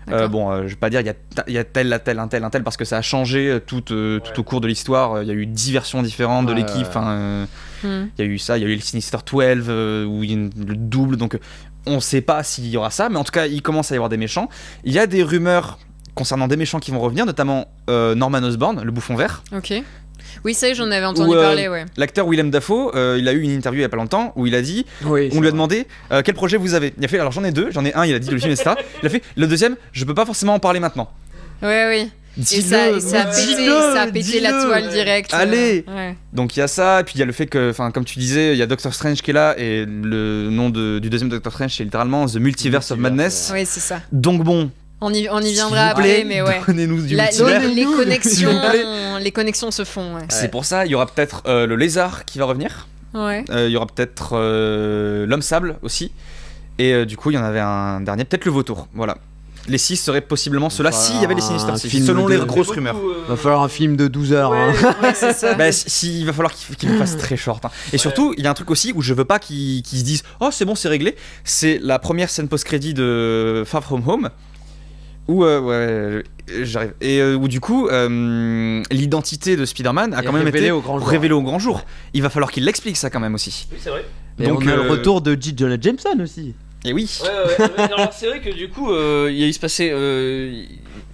Euh, bon, euh, je vais pas dire il y, a ta- il y a tel, un tel, un tel, un tel, parce que ça a changé tout, euh, tout au cours de l'histoire. Il y a eu dix versions différentes de Ouais, l'équipe. euh, Hmm. il y a eu ça, il y a eu le Sinister 12 euh, où il y a une- le double, donc on sait pas s'il y aura ça, mais en tout cas il commence à y avoir des méchants. Il y a des rumeurs concernant des méchants qui vont revenir, notamment euh, Norman Osborn, le bouffon vert. Ok. Oui, ça y est, j'en avais entendu euh, parler, ouais. L'acteur Willem Dafoe, euh, il a eu une interview il y a pas longtemps où il a dit, Oui, on lui a demandé euh, quel projet vous avez. Il a fait alors j'en ai deux, j'en ai un, il a dit le film etc. Il a fait le deuxième, je peux pas forcément en parler maintenant. Ouais, oui. Et Dis-le, ça, et ça a pété, dis-le, ça a pété la dis-le. toile directe. Allez. Ouais. Donc il y a ça, et puis il y a le fait que, enfin comme tu disais, il y a Doctor Strange qui est là, et le nom de- du deuxième Doctor Strange c'est littéralement The Multiverse of Madness. Ouais, c'est ça. Donc bon, On y, on y s'il viendra vous plaît, après, mais ouais. Donnez-nous du La- les, les connexions, vous plaît. les connexions se font. Ouais. C'est pour ça, il y aura peut-être euh, le lézard qui va revenir. Ouais. Euh, Il y aura peut-être euh, l'homme sable aussi. Et euh, du coup, il y en avait un dernier, peut-être le vautour. Voilà. Les six seraient possiblement ceux-là, s'il y avait les Sinister Six, selon les grosses rumeurs. Va falloir un film de 12 heures. hein. Ouais, c'est ça. Bah, si, il va falloir qu'il le fasse très short. hein. Et surtout, il y a un truc aussi où je veux pas qu'ils qu'ils se disent Oh, c'est bon, c'est réglé. C'est la première scène post-crédit de Far From Home. Où, euh, ouais, j'arrive. Et euh, où du coup, euh, l'identité de Spider-Man a Et quand même révélé été au grand jour. révélée au grand jour. Il va falloir qu'il l'explique ça quand même aussi. Oui, c'est vrai. Et Donc, on a euh, le retour de J. Jonah Jameson aussi. Et oui. Ouais, ouais, ouais. C'est vrai que du coup, euh, il y a- il se passait. euh,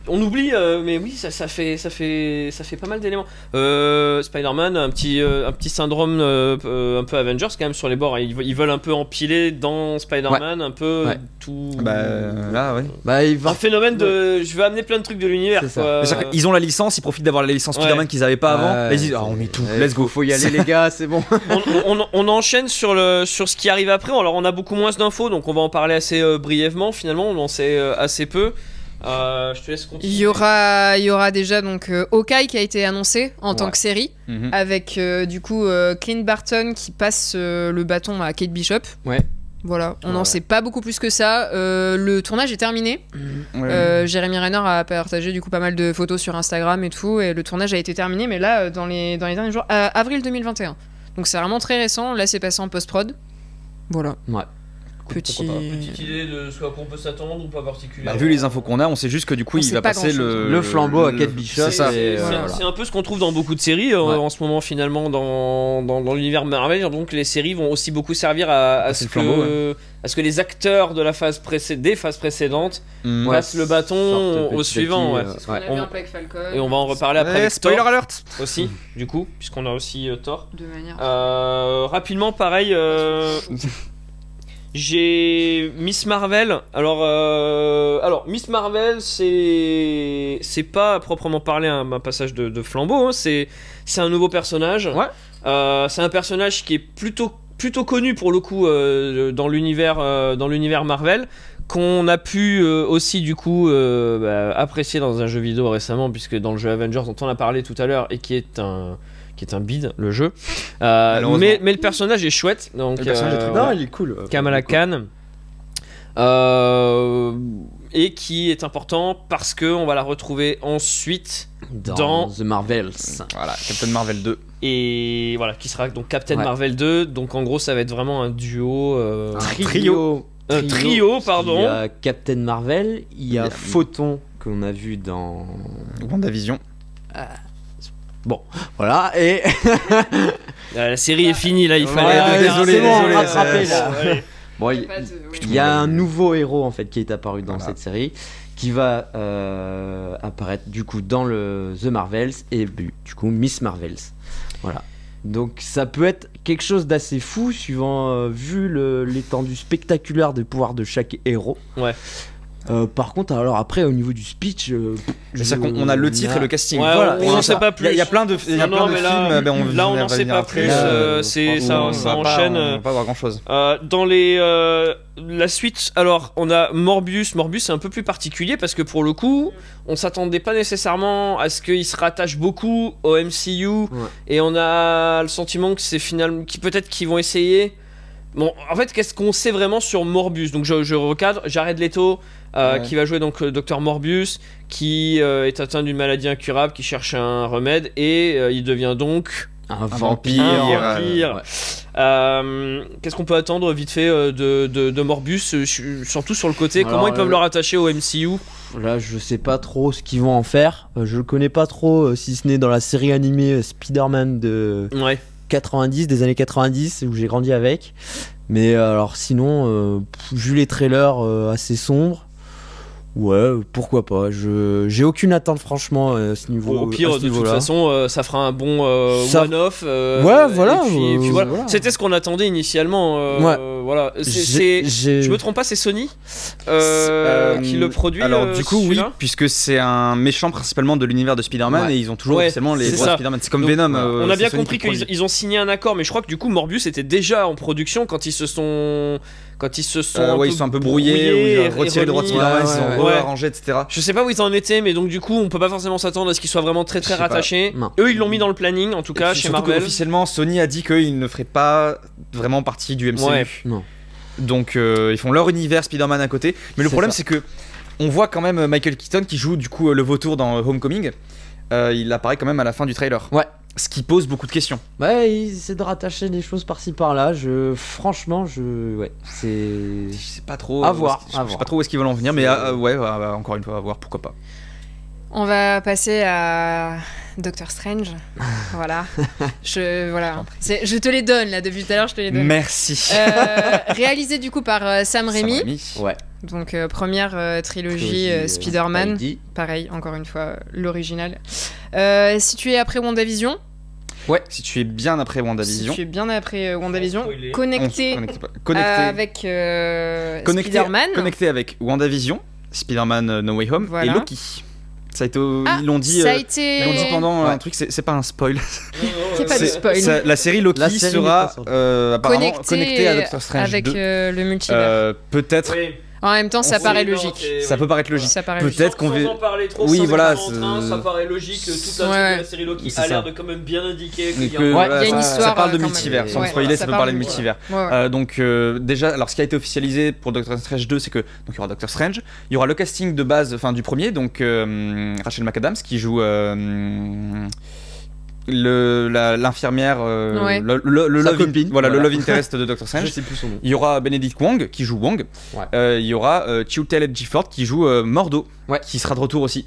on oublie, euh, mais oui, ça, ça fait, ça fait, ça fait pas mal d'éléments. Euh, Spider-Man, un petit, euh, un petit syndrome un peu Avengers quand même sur les bords. Ils, ils veulent un peu empiler dans Spider-Man un peu Ouais. tout. Bah là, ouais. Bah, il Un phénomène de, je veux amener plein de trucs de l'univers. Qu'ils ont la licence, ils profitent d'avoir la licence Ouais. Spider-Man qu'ils avaient pas avant. Ils disent Ah, on met tout, Eh, let's go. Faut y aller, les gars, c'est bon. on, on- on enchaîne sur, le, sur ce qui arrive après. Alors, on a beaucoup moins d'infos, donc on va en parler assez euh, brièvement. Finalement, on en sait euh, assez peu. Euh, je te laisse continuer. Il y aura, il y aura déjà donc euh, Hawkeye qui a été annoncé en tant que série, Mhm. avec euh, du coup euh, Clint Barton qui passe euh, le bâton à Kate Bishop. Ouais. Voilà, on n'en Ouais. sait pas beaucoup plus que ça. Euh, le tournage est terminé. Ouais. Euh, Jérémy Renner a partagé du coup pas mal de photos sur Instagram et tout, et le tournage a été terminé, mais là, dans les, dans les derniers jours, euh, avril 2021. Donc c'est vraiment très récent. Là, c'est passé en post-prod. Voilà. Ouais. Petit. Petite idée de ce à quoi on peut s'attendre ou pas particulièrement Bah, vu les infos qu'on a, on sait juste que du coup, On il va pas passer le, Le flambeau à Kate Bishop. C'est euh, voilà. un peu ce qu'on trouve dans beaucoup de séries euh, en ce moment finalement dans, dans, dans l'univers Marvel. Donc les séries vont aussi beaucoup servir à, ce, le flambeau, que, à ce que les acteurs de la phase précé- des phases précédentes Mm. Ouais. passent le bâton au suivant. euh. Et on va en reparler après avec spoiler Thor alert aussi, du coup, puisqu'on a aussi euh, Thor. De manière. Rapidement, pareil. J'ai Miss Marvel. Alors, euh, alors Miss Marvel, c'est c'est pas à proprement parler un, un passage de, de flambeau. hein, c'est c'est un nouveau personnage. Ouais. Euh, c'est un personnage qui est plutôt plutôt connu pour le coup euh, dans l'univers dans l'univers Marvel qu'on a pu aussi du coup bah, apprécier dans un jeu vidéo récemment puisque dans le jeu Avengers dont on a parlé tout à l'heure et qui est un qui est un bide le jeu Euh, mais, mais le personnage est chouette donc Le personnage est très euh, Non, il est cool. Kamala Khan. Euh, et qui est important parce que on va la retrouver ensuite Dans, Dans- The Marvels. Voilà, Captain Marvel 2. et voilà qui sera donc Captain Ouais. Marvel 2 donc en gros ça va être vraiment un duo euh, Un trio. Un trio, pardon. Il y a Captain Marvel, il y a a- Photon qu'on a vu dans. WandaVision. Voilà, et. euh, la série est finie là il fallait Ouais, désolé, bon, désolé, rattrapé, là. Bon, il, y a un nouveau héros en fait qui est apparu dans Voilà. cette série qui va euh, apparaître du coup dans le The Marvels et du coup Miss Marvels. Voilà. Donc ça peut être quelque chose d'assez fou suivant euh, vu l'étendue spectaculaire des pouvoirs de chaque héros. Ouais. Euh, par contre, alors après au niveau du speech, euh, on a le titre et le casting. Ouais, Voilà, on n'en sait pas Il y, plus a- il y a plein de, il y a Non, plein non, de là, films. ben, on là, on va n'en sait pas plus, Là, euh, c'est ça, va pas- enchaîne On va pas voir grand chose. Euh, dans les euh, la suite, alors on a Morbius. Morbius c'est un peu plus particulier parce que pour le coup, on s'attendait pas nécessairement à ce qu'il se rattache beaucoup au MCU et on a le sentiment que c'est finalement, qui peut-être qu'ils vont essayer. Bon, en fait, qu'est-ce qu'on sait vraiment sur Morbius? Donc je, je recadre, Jared Leto. euh, Ouais. qui va jouer donc le docteur Morbius, qui euh, est atteint d'une maladie incurable, qui cherche un remède, et euh, il devient donc un vampire, un euh, vampire. ouais. Euh, Qu'est-ce qu'on peut attendre vite fait euh, de, de, de Morbius, euh, su- surtout sur le côté Alors, Comment ils peuvent euh, le rattacher au MCU Là, je sais pas trop ce qu'ils vont en faire. Euh, je le connais pas trop, euh, si ce n'est dans la série animée euh, Spider-Man de Ouais. 90, des années 90, où j'ai grandi avec. Mais euh, alors, sinon, euh, vu les trailers euh, assez sombres, ouais, pourquoi pas. Je j'ai aucune attente, franchement, euh, à ce niveau. au pire, de toute façon, euh, ça fera un bon euh, Ça- one-off. euh, Ouais, voilà, euh. C'était ce qu'on attendait initialement. euh, Ouais. Voilà. C'est- Je me trompe pas, c'est Sony euh, Euh, qui le produit. Alors euh, du coup oui, puisque c'est un méchant principalement de l'univers de Spider-Man Ouais. et ils ont toujours Ouais, officiellement les c'est droits ça. de Spider-Man. C'est comme Donc, Venom. euh, On a bien Sony compris qui qu'ils ont signé un accord, mais je crois que du coup Morbius était déjà en production quand ils se sont quand ils se sont Euh, un ouais, peu ils sont un peu brouillés, ils ont et retiré les droits de ils ont ouais. réarrangé, etc. Je sais pas où ils en étaient, mais donc du coup, on peut pas forcément s'attendre à ce qu'ils soient vraiment très très rattachés. Eux, ils l'ont mis dans le planning, en tout cas, chez surtout Marvel. qu'officiellement, Sony a dit qu'ils ne feraient pas vraiment partie du MCU. Ouais. Non. Donc euh, ils font leur univers Spider-Man à côté. Mais le problème c'est que on voit quand même Michael Keaton qui joue du coup euh, le vautour dans Homecoming. Euh, il apparaît quand même à la fin du trailer. Ouais. Ce qui pose beaucoup de questions. Ouais, ils essaient de rattacher des choses par-ci par-là. Je, franchement, je, ouais, c'est. Je sais pas trop. À voir, Je à sais voir. pas trop où est-ce qu'ils veulent en venir, mais C'est- euh, ouais, bah, bah, encore une fois, à voir, pourquoi pas. On va passer à Doctor Strange. voilà. Je, voilà. Je te les donne là depuis tout à l'heure, je te les donne. Merci. Euh, réalisé du coup par euh, Sam Sam Raimi, Raimi. Ouais. donc euh, première euh, trilogie, Trilogie, Spider-Man, pareil, encore une fois, l'original. Euh, situé après WandaVision, Si tu es bien après WandaVision. situé bien après euh, WandaVision, connecté. Connecté, avec euh, connecté, Spider-Man. connecté avec WandaVision, Spider-Man No Way Home Voilà. et Loki. Ça a été, Ah, ils l'ont dit, euh, été. ils l'ont dit pendant Ouais. un truc, c'est pas un spoil. C'est pas du spoil. ça- la série Loki La série n'est sera euh, apparemment Connecté connectée à Doctor Strange avec 2. euh, le multivers. Euh, Peut-être, Oui. En même temps, ça on paraît logique. ça peut paraître logique. Ça paraît Peut-être qu'on en parler trop, Oui, voilà, ça paraît logique. Toute la série Loki a ça. l'air de quand même bien indiquer qu'il y Que, a un- Ouais, il y a voilà, une ça- histoire, Ça parle de euh, multivers. Sans spoiler, ça ça peut parle parler de multivers. Euh, donc euh, déjà, alors ce qui a été officialisé pour Doctor Strange 2, c'est que donc il y aura Doctor Strange, il y aura le casting de base, enfin du premier, donc euh, Rachel McAdams qui joue euh, l'infirmière, euh, Ouais. le, le- le love in- copine, voilà, le voilà. love interest de Doctor Je Strange. sais plus son nom. Il y aura Benedict Wong qui joue Wong. Ouais. Euh, il y aura euh, Chiwetel Ejiofor qui joue euh, Mordo, Ouais. qui sera de retour aussi.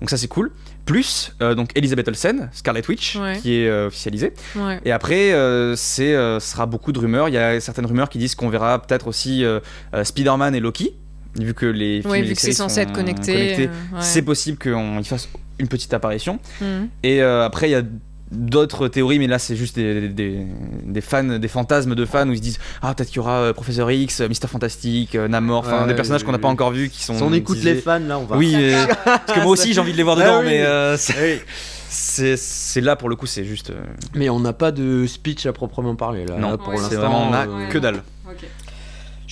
Donc ça c'est cool. Plus euh, donc Elizabeth Olsen, Scarlet Witch, Ouais. qui est euh, officialisée. Ouais. Et après, euh, c'est, euh, ce sera beaucoup de rumeurs. Il y a certaines rumeurs qui disent qu'on verra peut-être aussi euh, euh, Spider-Man et Loki, vu que les films Ouais, et vu les que c'est séries censé sont être connecté. connectés. euh, ouais. C'est possible qu'on y fasse une petite apparition. Mhm. Et euh, après, il y a d'autres théories, mais là, c'est juste des, des, des fans, des fantasmes de fans où ils se disent Ah, peut-être qu'il y aura euh, Professeur X, Mister Fantastique, euh, Namor, enfin Ouais, des personnages qu'on n'a pas oui. encore vus qui sont. Si on écoute les fans, là, on va. Oui, euh, parce que moi aussi j'ai envie de les voir dedans, Ah oui. mais euh, c'est- là pour le coup, c'est juste. Mais on n'a pas de speech à proprement parler là. non, Là, pour Ouais, c'est l'instant, vraiment on a euh, que dalle.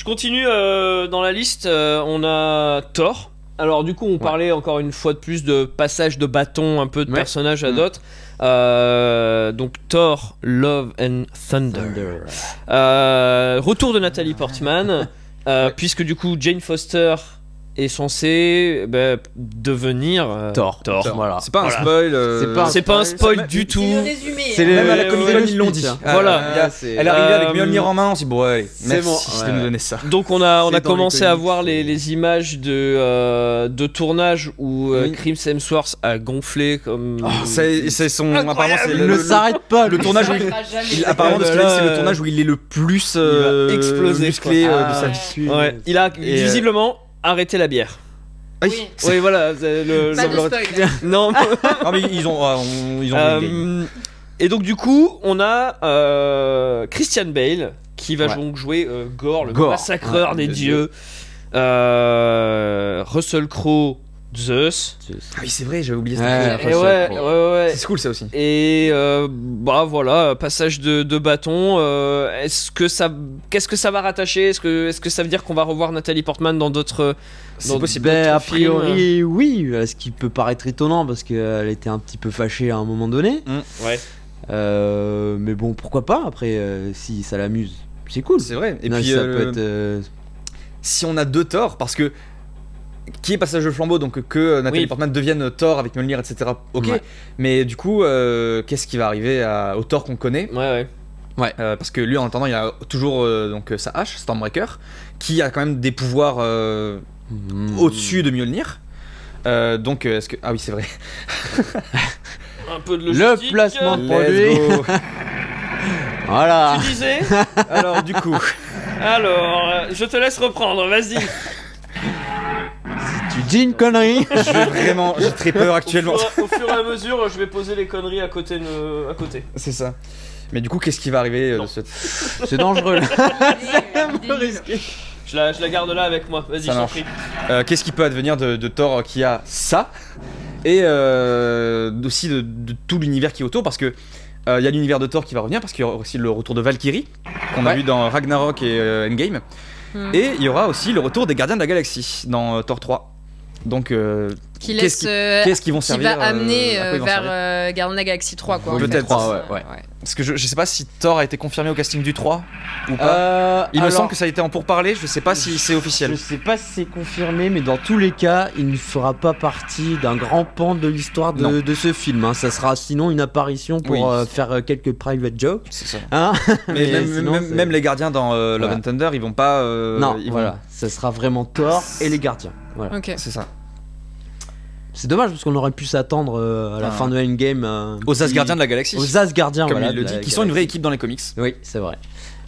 Je continue euh, dans la liste. euh, on a Thor. Alors du coup, on parlait encore une fois de plus de passage de bâton, un peu de Ouais. personnages à Mm. d'autres. Euh, donc Thor, Love and Thunder. Thunder. Retour de Nathalie Portman, puisque du coup Jane Foster est censé bah, devenir euh, Thor. Thor. Voilà. C'est pas Voilà. un spoil. euh, C'est pas un C'est pas un spoil du tout. C'est le résumé. C'est hein. les- Même à la Comic Con, ils l'ont dit. Ah, Voilà. il y a- Ouais, c'est- Elle est arrivée avec Euh, Mjolnir en main, on s'est dit, bon, allez, C'est merci bon, de ouais. nous donner ça. Donc on a, on C'est a dans les commencé à comics. voir les, les images de, euh, de tournage où euh, Oui. Chris Hemsworth a gonflé comme... Oh, c'est c'est son. Apparemment, c'est Il le, ne s'arrête pas. le lui. tournage où il, s'arrêtera jamais. il- apparemment, de ce Ouais, qu'il a dit, là, c'est le tournage où il est le plus euh, exploser, musclé quoi. euh, de Ah, sa vie. Ouais, il a Et, euh, visiblement arrêté la bière. Oui. Oui, voilà. c'est Le, Pas le- de spoil. Non. Non, mais ils ont, ah, on- ils ont Euh, et donc du coup, on a euh, Christian Bale qui va Ouais. donc jouer euh, Gore, le Gore, massacreur ouais, des de dieux. Euh, Russell Crowe, Zeus. Ah oui, c'est vrai, j'avais oublié Ouais, ça. Ouais, Crowe. ouais, ouais. C'est cool ça aussi. Et euh, bah voilà, passage de, de bâton. euh, est-ce que ça, qu'est-ce que ça va rattacher? Est-ce que, est-ce que ça veut dire qu'on va revoir Nathalie Portman dans d'autres C'est dans possible. Ben, a films? priori, oui. euh, Ce qui peut paraître étonnant parce qu'elle était un petit peu fâchée à un moment donné. Ouais. Euh, mais bon, pourquoi pas? Après, euh, si ça l'amuse. C'est cool. C'est vrai. Et Non, puis, ça euh, peut être. euh, si on a deux Thor, parce que qui est passage de flambeau, donc que Nathalie Oui. Portman devienne Thor avec Mjolnir, etc. Ok. Ouais. Mais du coup, euh, qu'est-ce qui va arriver à- au Thor qu'on connaît? Ouais, ouais. Euh, Parce que lui, en attendant, il a toujours euh, donc sa hache, Stormbreaker, qui a quand même des pouvoirs euh, hmm. au-dessus de Mjolnir. Euh, donc, euh, est-ce que ah oui, c'est vrai. Un peu de Le placement de Let's produit. go. Voilà. Tu disais Alors du coup, Alors, euh, je te laisse reprendre. Vas-y. Tu dis une connerie. je vais vraiment, j'ai très peur Au actuellement. fur, au fur et à mesure, je vais poser les conneries à côté. De, à côté. C'est ça. Mais du coup, qu'est-ce qui va arriver euh, Non. de ce... C'est dangereux. là. peu risqué. Je la, je la garde là avec moi. Vas-y, je t'en prie. Euh, Qu'est-ce qui peut advenir de, de Thor qui a ça et euh, aussi de, de tout l'univers qui est autour parce que euh, il y a l'univers de Thor qui va revenir parce qu'il y aura aussi le retour de Valkyrie qu'on a vu dans Ragnarok et euh, Endgame Et il y aura aussi le retour des Gardiens de la Galaxie dans euh, Thor 3 donc euh, Qui Qu'est-ce laisse. qui- euh, vont qui servir va amener euh, quoi euh, vers servir euh, Guardians of the Galaxy 3 quoi. Oui, peut-être. ouais, ouais. parce que je, je sais pas si Thor a été confirmé au casting du 3 ou pas Euh, il me semble que ça a été en pourparler je sais pas si c'est officiel Je sais pas si c'est confirmé, mais dans tous les cas, il ne fera pas partie d'un grand pan de l'histoire de, de ce film. hein. Ça sera sinon une apparition pour Oui. euh, faire quelques private jokes. c'est ça Hein mais, Mais même, sinon, même- c'est- même les gardiens dans euh, Love Voilà. and Thunder ils vont pas euh, non, ils vont- voilà, ça sera vraiment Thor et les gardiens. Voilà. Ok. c'est ça C'est dommage parce qu'on aurait pu s'attendre euh, à la Ah. fin de Endgame euh, aux qui- Asgardiens de la galaxie aux Asgardiens, comme voilà, il le dit qui sont une vraie équipe dans les comics Oui, c'est vrai.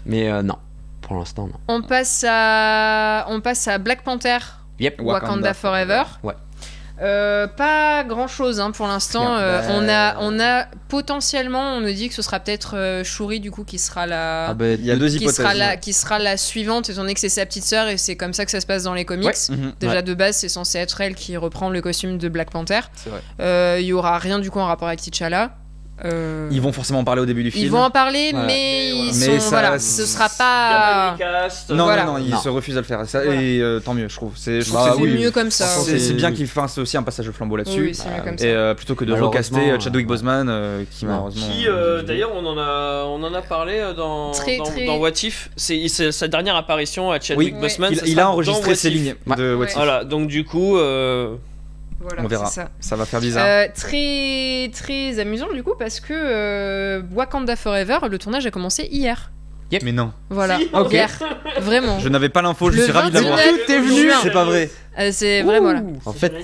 Mais euh, non, pour l'instant non. On passe à on passe à Black Panther Yep. Wakanda, Wakanda Forever. Ouais. Euh, pas grand chose hein, pour l'instant. Euh, Bah, on a on a potentiellement on nous dit que ce sera peut-être euh, Shuri du coup qui sera la Ah bah, il y a deux qui hypothèses sera la qui sera la suivante étant donné que c'est sa petite sœur et c'est comme ça que ça se passe dans les comics. Ouais. Mhm. Déjà Ouais. de base c'est censé être elle qui reprend le costume de Black Panther. C'est vrai. Euh, Il y aura rien du coup en rapport avec T'Challa. Euh, ils vont forcément en parler au début du film ils vont en parler Voilà. mais ils Mais sont ça- voilà ce sera pas recast. non, Voilà. non non ils Non. se refusent à le faire ça, Voilà. et euh, tant mieux je trouve c'est Bah oui. mieux comme ça. C'est bien qu'ils fassent aussi un passage de flambeau là-dessus Oui, c'est mieux comme ça. et euh, plutôt que de recaster euh, Chadwick Boseman euh, qui malheureusement Qui, euh, d'ailleurs, on en a, on en a parlé dans, Très, dans, très- dans What If. C'est sa dernière apparition à Chadwick Oui. Boseman. il, il a enregistré ses lignes de What. If. Voilà, donc du coup, euh, Voilà, on verra. ça. ça va faire bizarre Euh, très très amusant du coup parce que euh, Wakanda Forever, le tournage a commencé hier. mais non Voilà, Si, ok. hier, vraiment. je n'avais pas l'info je Le suis ravi de l'avoir 29 Tout est venu. c'est pas vrai Euh, c'est vrai, voilà. En c'est fait,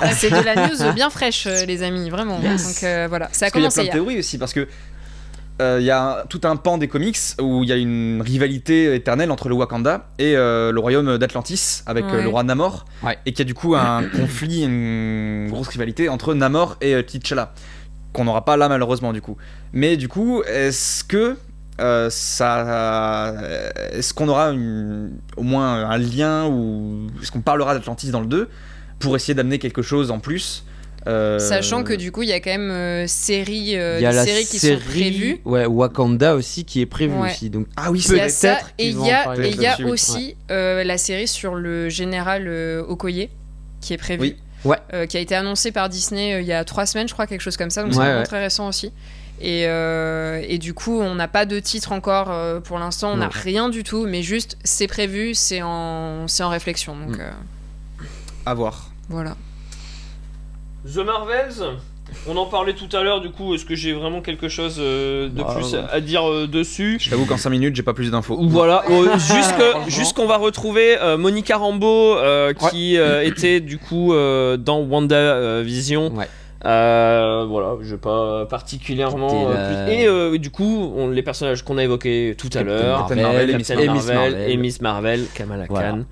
Ah, C'est de la news bien fraîche, les amis, vraiment. Yes. Donc euh, voilà, ça a Parce qu'il y a commencé plein de théories aussi, parce que il y a un- tout un pan des comics où il y a une rivalité éternelle entre le Wakanda et euh, le royaume d'Atlantis avec euh, Ouais. le roi Namor, Ouais. et qu'il y a du coup un conflit, une grosse rivalité entre Namor et euh, T'Challa, qu'on n'aura pas là malheureusement du coup. Mais du coup, est-ce que euh, ça, est-ce qu'on aura une- au moins un lien ou est-ce qu'on parlera d'Atlantis dans le 2 pour essayer d'amener quelque chose en plus euh, Sachant que du coup, il y a quand même euh, série, euh, il y a des la séries qui série, sont prévues. Ouais, Wakanda aussi qui est prévue Ouais. aussi. Donc ah oui Il c'est y a Peut-être ça, et il y a, et y aussi euh, la série sur le général euh, Okoye qui est prévue. Oui. Ouais. Euh, qui a été annoncée par Disney euh, il y a trois semaines, je crois, quelque chose comme ça. Donc c'est Ouais, vraiment ouais. très récent aussi. Et, euh, et du coup, on n'a pas de titre encore euh, pour l'instant, on n'a rien du tout, mais juste c'est prévu, c'est en, réflexion. Donc, Mm. euh, À voir. Voilà. The Marvels on en parlait tout à l'heure, du coup, est-ce que j'ai vraiment quelque chose euh, de Bah, plus ouais. à dire euh, dessus Je t'avoue qu'en 5 minutes, j'ai pas plus d'infos. Voilà, euh, jusque- jusqu'on va retrouver euh, Monica Rambeau euh, qui euh, était du coup euh, dans WandaVision. Ouais. Euh, voilà, je vais pas particulièrement. C'était euh, la- plus- Et euh, du coup, on- les personnages qu'on a évoqués tout à Captain l'heure, Captain Marvel et Miss Captain Marvel. Marvel Et Miss Marvel. et Miss Marvel, Kamala Voilà. Khan.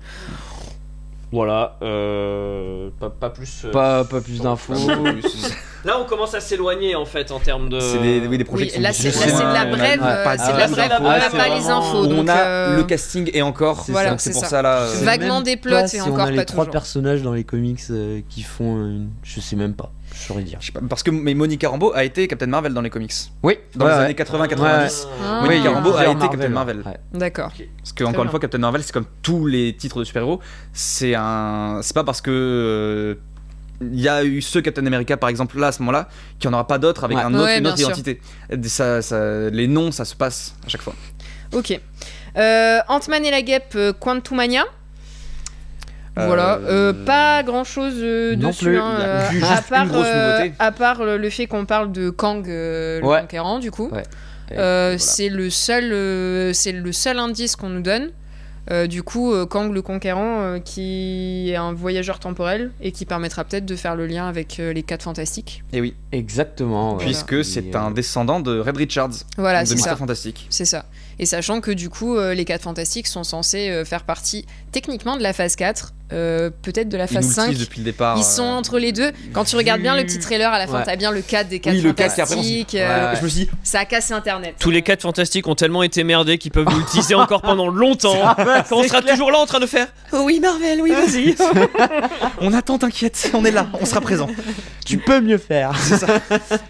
Voilà, euh, pas, pas plus. euh, Pas, pas plus d'infos. Là, on commence à s'éloigner en fait en termes de. C'est des, oui, des projets Oui, là c'est de la Ouais, brève, ouais, pas- c'est de la brève, on ouais, n'a pas les infos. on a euh, le casting et encore. C'est Voilà, pour ça. là. C'est euh, vaguement des plots pas et si encore on a pas les trois personnages dans les comics euh, qui font une... Je sais même pas. Je saurais dire. je sais pas, parce que mais Monica Rambeau a été Captain Marvel dans les comics. Oui, Dans les années 80-90. Ah. Monica Rambeau a été Captain Marvel. Ouais. D'accord. Parce que encore bien. une fois, Captain Marvel, c'est comme tous les titres de super-héros. C'est un, c'est pas parce que euh, il y a eu ce Captain America par exemple là à ce moment-là qu'il n'y en aura pas d'autres avec Ouais. un autre, Ouais, une autre sûr. identité. Ça, ça- les noms, ça se passe à chaque fois. Ok. Euh, Ant-Man et la guêpe, euh, Quantumania. Voilà, Euh, euh, pas grand chose non dessus. hein, euh, juste à part, euh, à part le, fait qu'on parle de Kang euh, le conquérant, du coup. Ouais. Euh, Voilà. C'est le seul, euh, c'est le seul indice qu'on nous donne. Euh, du coup, euh, Kang le conquérant, euh, qui est un voyageur temporel et qui permettra peut-être de faire le lien avec euh, les 4 fantastiques. Et oui, Exactement. puisque c'est euh, un descendant de Red Richards Voilà, de ça. Fantastic. C'est ça. Et sachant que du coup, euh, les 4 fantastiques sont censés euh, faire partie techniquement de la phase 4, euh, peut-être de la Ils phase le 5. teasent depuis le départ. Ils sont entre les deux. Quand tu regardes bien le petit trailer à la fin, Ouais. t'as bien le 4 des 4 Oui, le 4 qui après, on s'y- fantastiques. euh, Ouais. Je me suis dit, Ça a cassé internet. Tous les 4 fantastiques ont tellement été merdés qu'ils peuvent nous le teaser encore pendant longtemps. Quand on sera clair. toujours là en train de faire Oh oui, Marvel, oui, vas-y. on attend, t'inquiète, on est là, on sera présent. Tu peux mieux faire.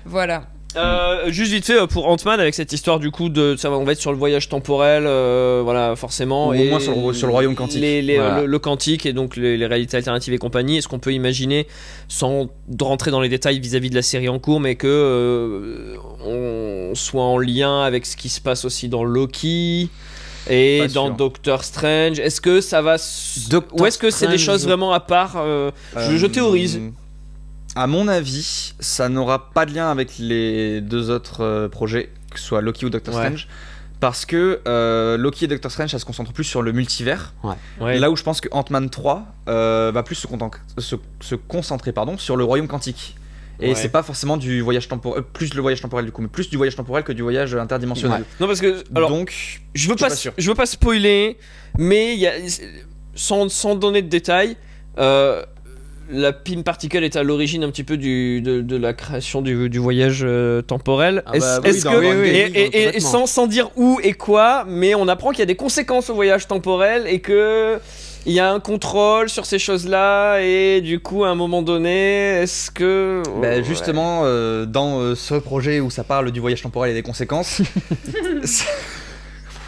Voilà. Euh, juste vite fait euh, pour Ant-Man avec cette histoire du coup de ça va on va être sur le voyage temporel euh, voilà forcément Ou au moins sur le- sur le royaume quantique. les- les- Voilà. le, le quantique et donc les, les réalités alternatives et compagnie est-ce qu'on peut imaginer sans rentrer dans les détails vis-à-vis de la série en cours mais que euh, on soit en lien avec ce qui se passe aussi dans Loki et Pas dans sûr. Doctor Strange? Est-ce que ça va s- Doctor ou est-ce que c'est des choses vraiment à part euh, je, je théorise À mon avis, ça n'aura pas de lien avec les deux autres euh, projets, que ce soit Loki ou Doctor Ouais. Strange. Parce que euh, Loki et Doctor Strange, ça se concentre plus sur le multivers. ouais. Là où je pense que Ant-Man 3 euh, va plus se, conten- se- se concentrer pardon, sur le royaume quantique. Et Ouais. c'est pas forcément du voyage temporel, plus le voyage temporel du coup, mais plus du voyage temporel que du voyage interdimensionnel. non parce que alors Donc, je veux pas, pas sûr. je veux pas spoiler, mais il y a, sans, sans donner de détails, euh, la Pym Particle est à l'origine un petit peu du, de, de la création du, du voyage euh, temporel. Ah Est-ce bah oui, est-ce dans- que oui, oui, et, sans, sans dire où et quoi, mais on apprend qu'il y a des conséquences au voyage temporel et que il y a un contrôle sur ces choses-là et du coup à un moment donné, est-ce que Bah, Ouais. justement, euh, dans euh, ce projet où ça parle du voyage temporel et des conséquences,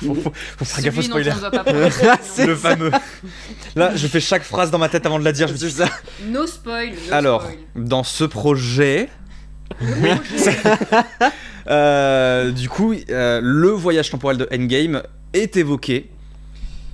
faut, faut- faut faire gaffe au spoiler. Le fameux. Là, je fais chaque phrase dans ma tête avant de la dire. Je me dis, No spoil. no Alors, spoil. dans ce projet, euh, du coup, euh, le voyage temporel de Endgame est évoqué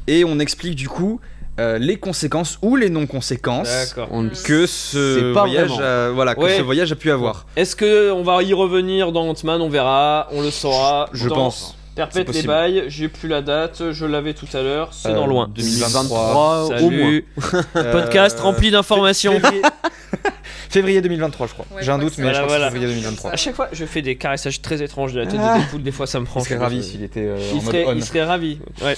et on explique du coup euh, les conséquences ou les non-conséquences D'accord. On ne que ce C'est pas voyage, vraiment. a- voilà, que Ouais. ce voyage a pu avoir. Est-ce que on va y revenir dans Ant-Man? On verra, on le saura. Je Dans pense. Perpète les bails, j'ai plus la date, je l'avais tout à l'heure, c'est Euh, dans loin. 2023. au moins. Podcast Euh, rempli d'informations. Février... février 2023, je crois. Ouais, J'ai un doute, mais c'est- je crois Voilà, que février 2023. À chaque fois, je fais des caressages très étranges de la tête Ah. de Deadpool, des fois ça me prend. Il serait ravi s'il était euh, Il en mode serait, on. il serait ravi. Ouais.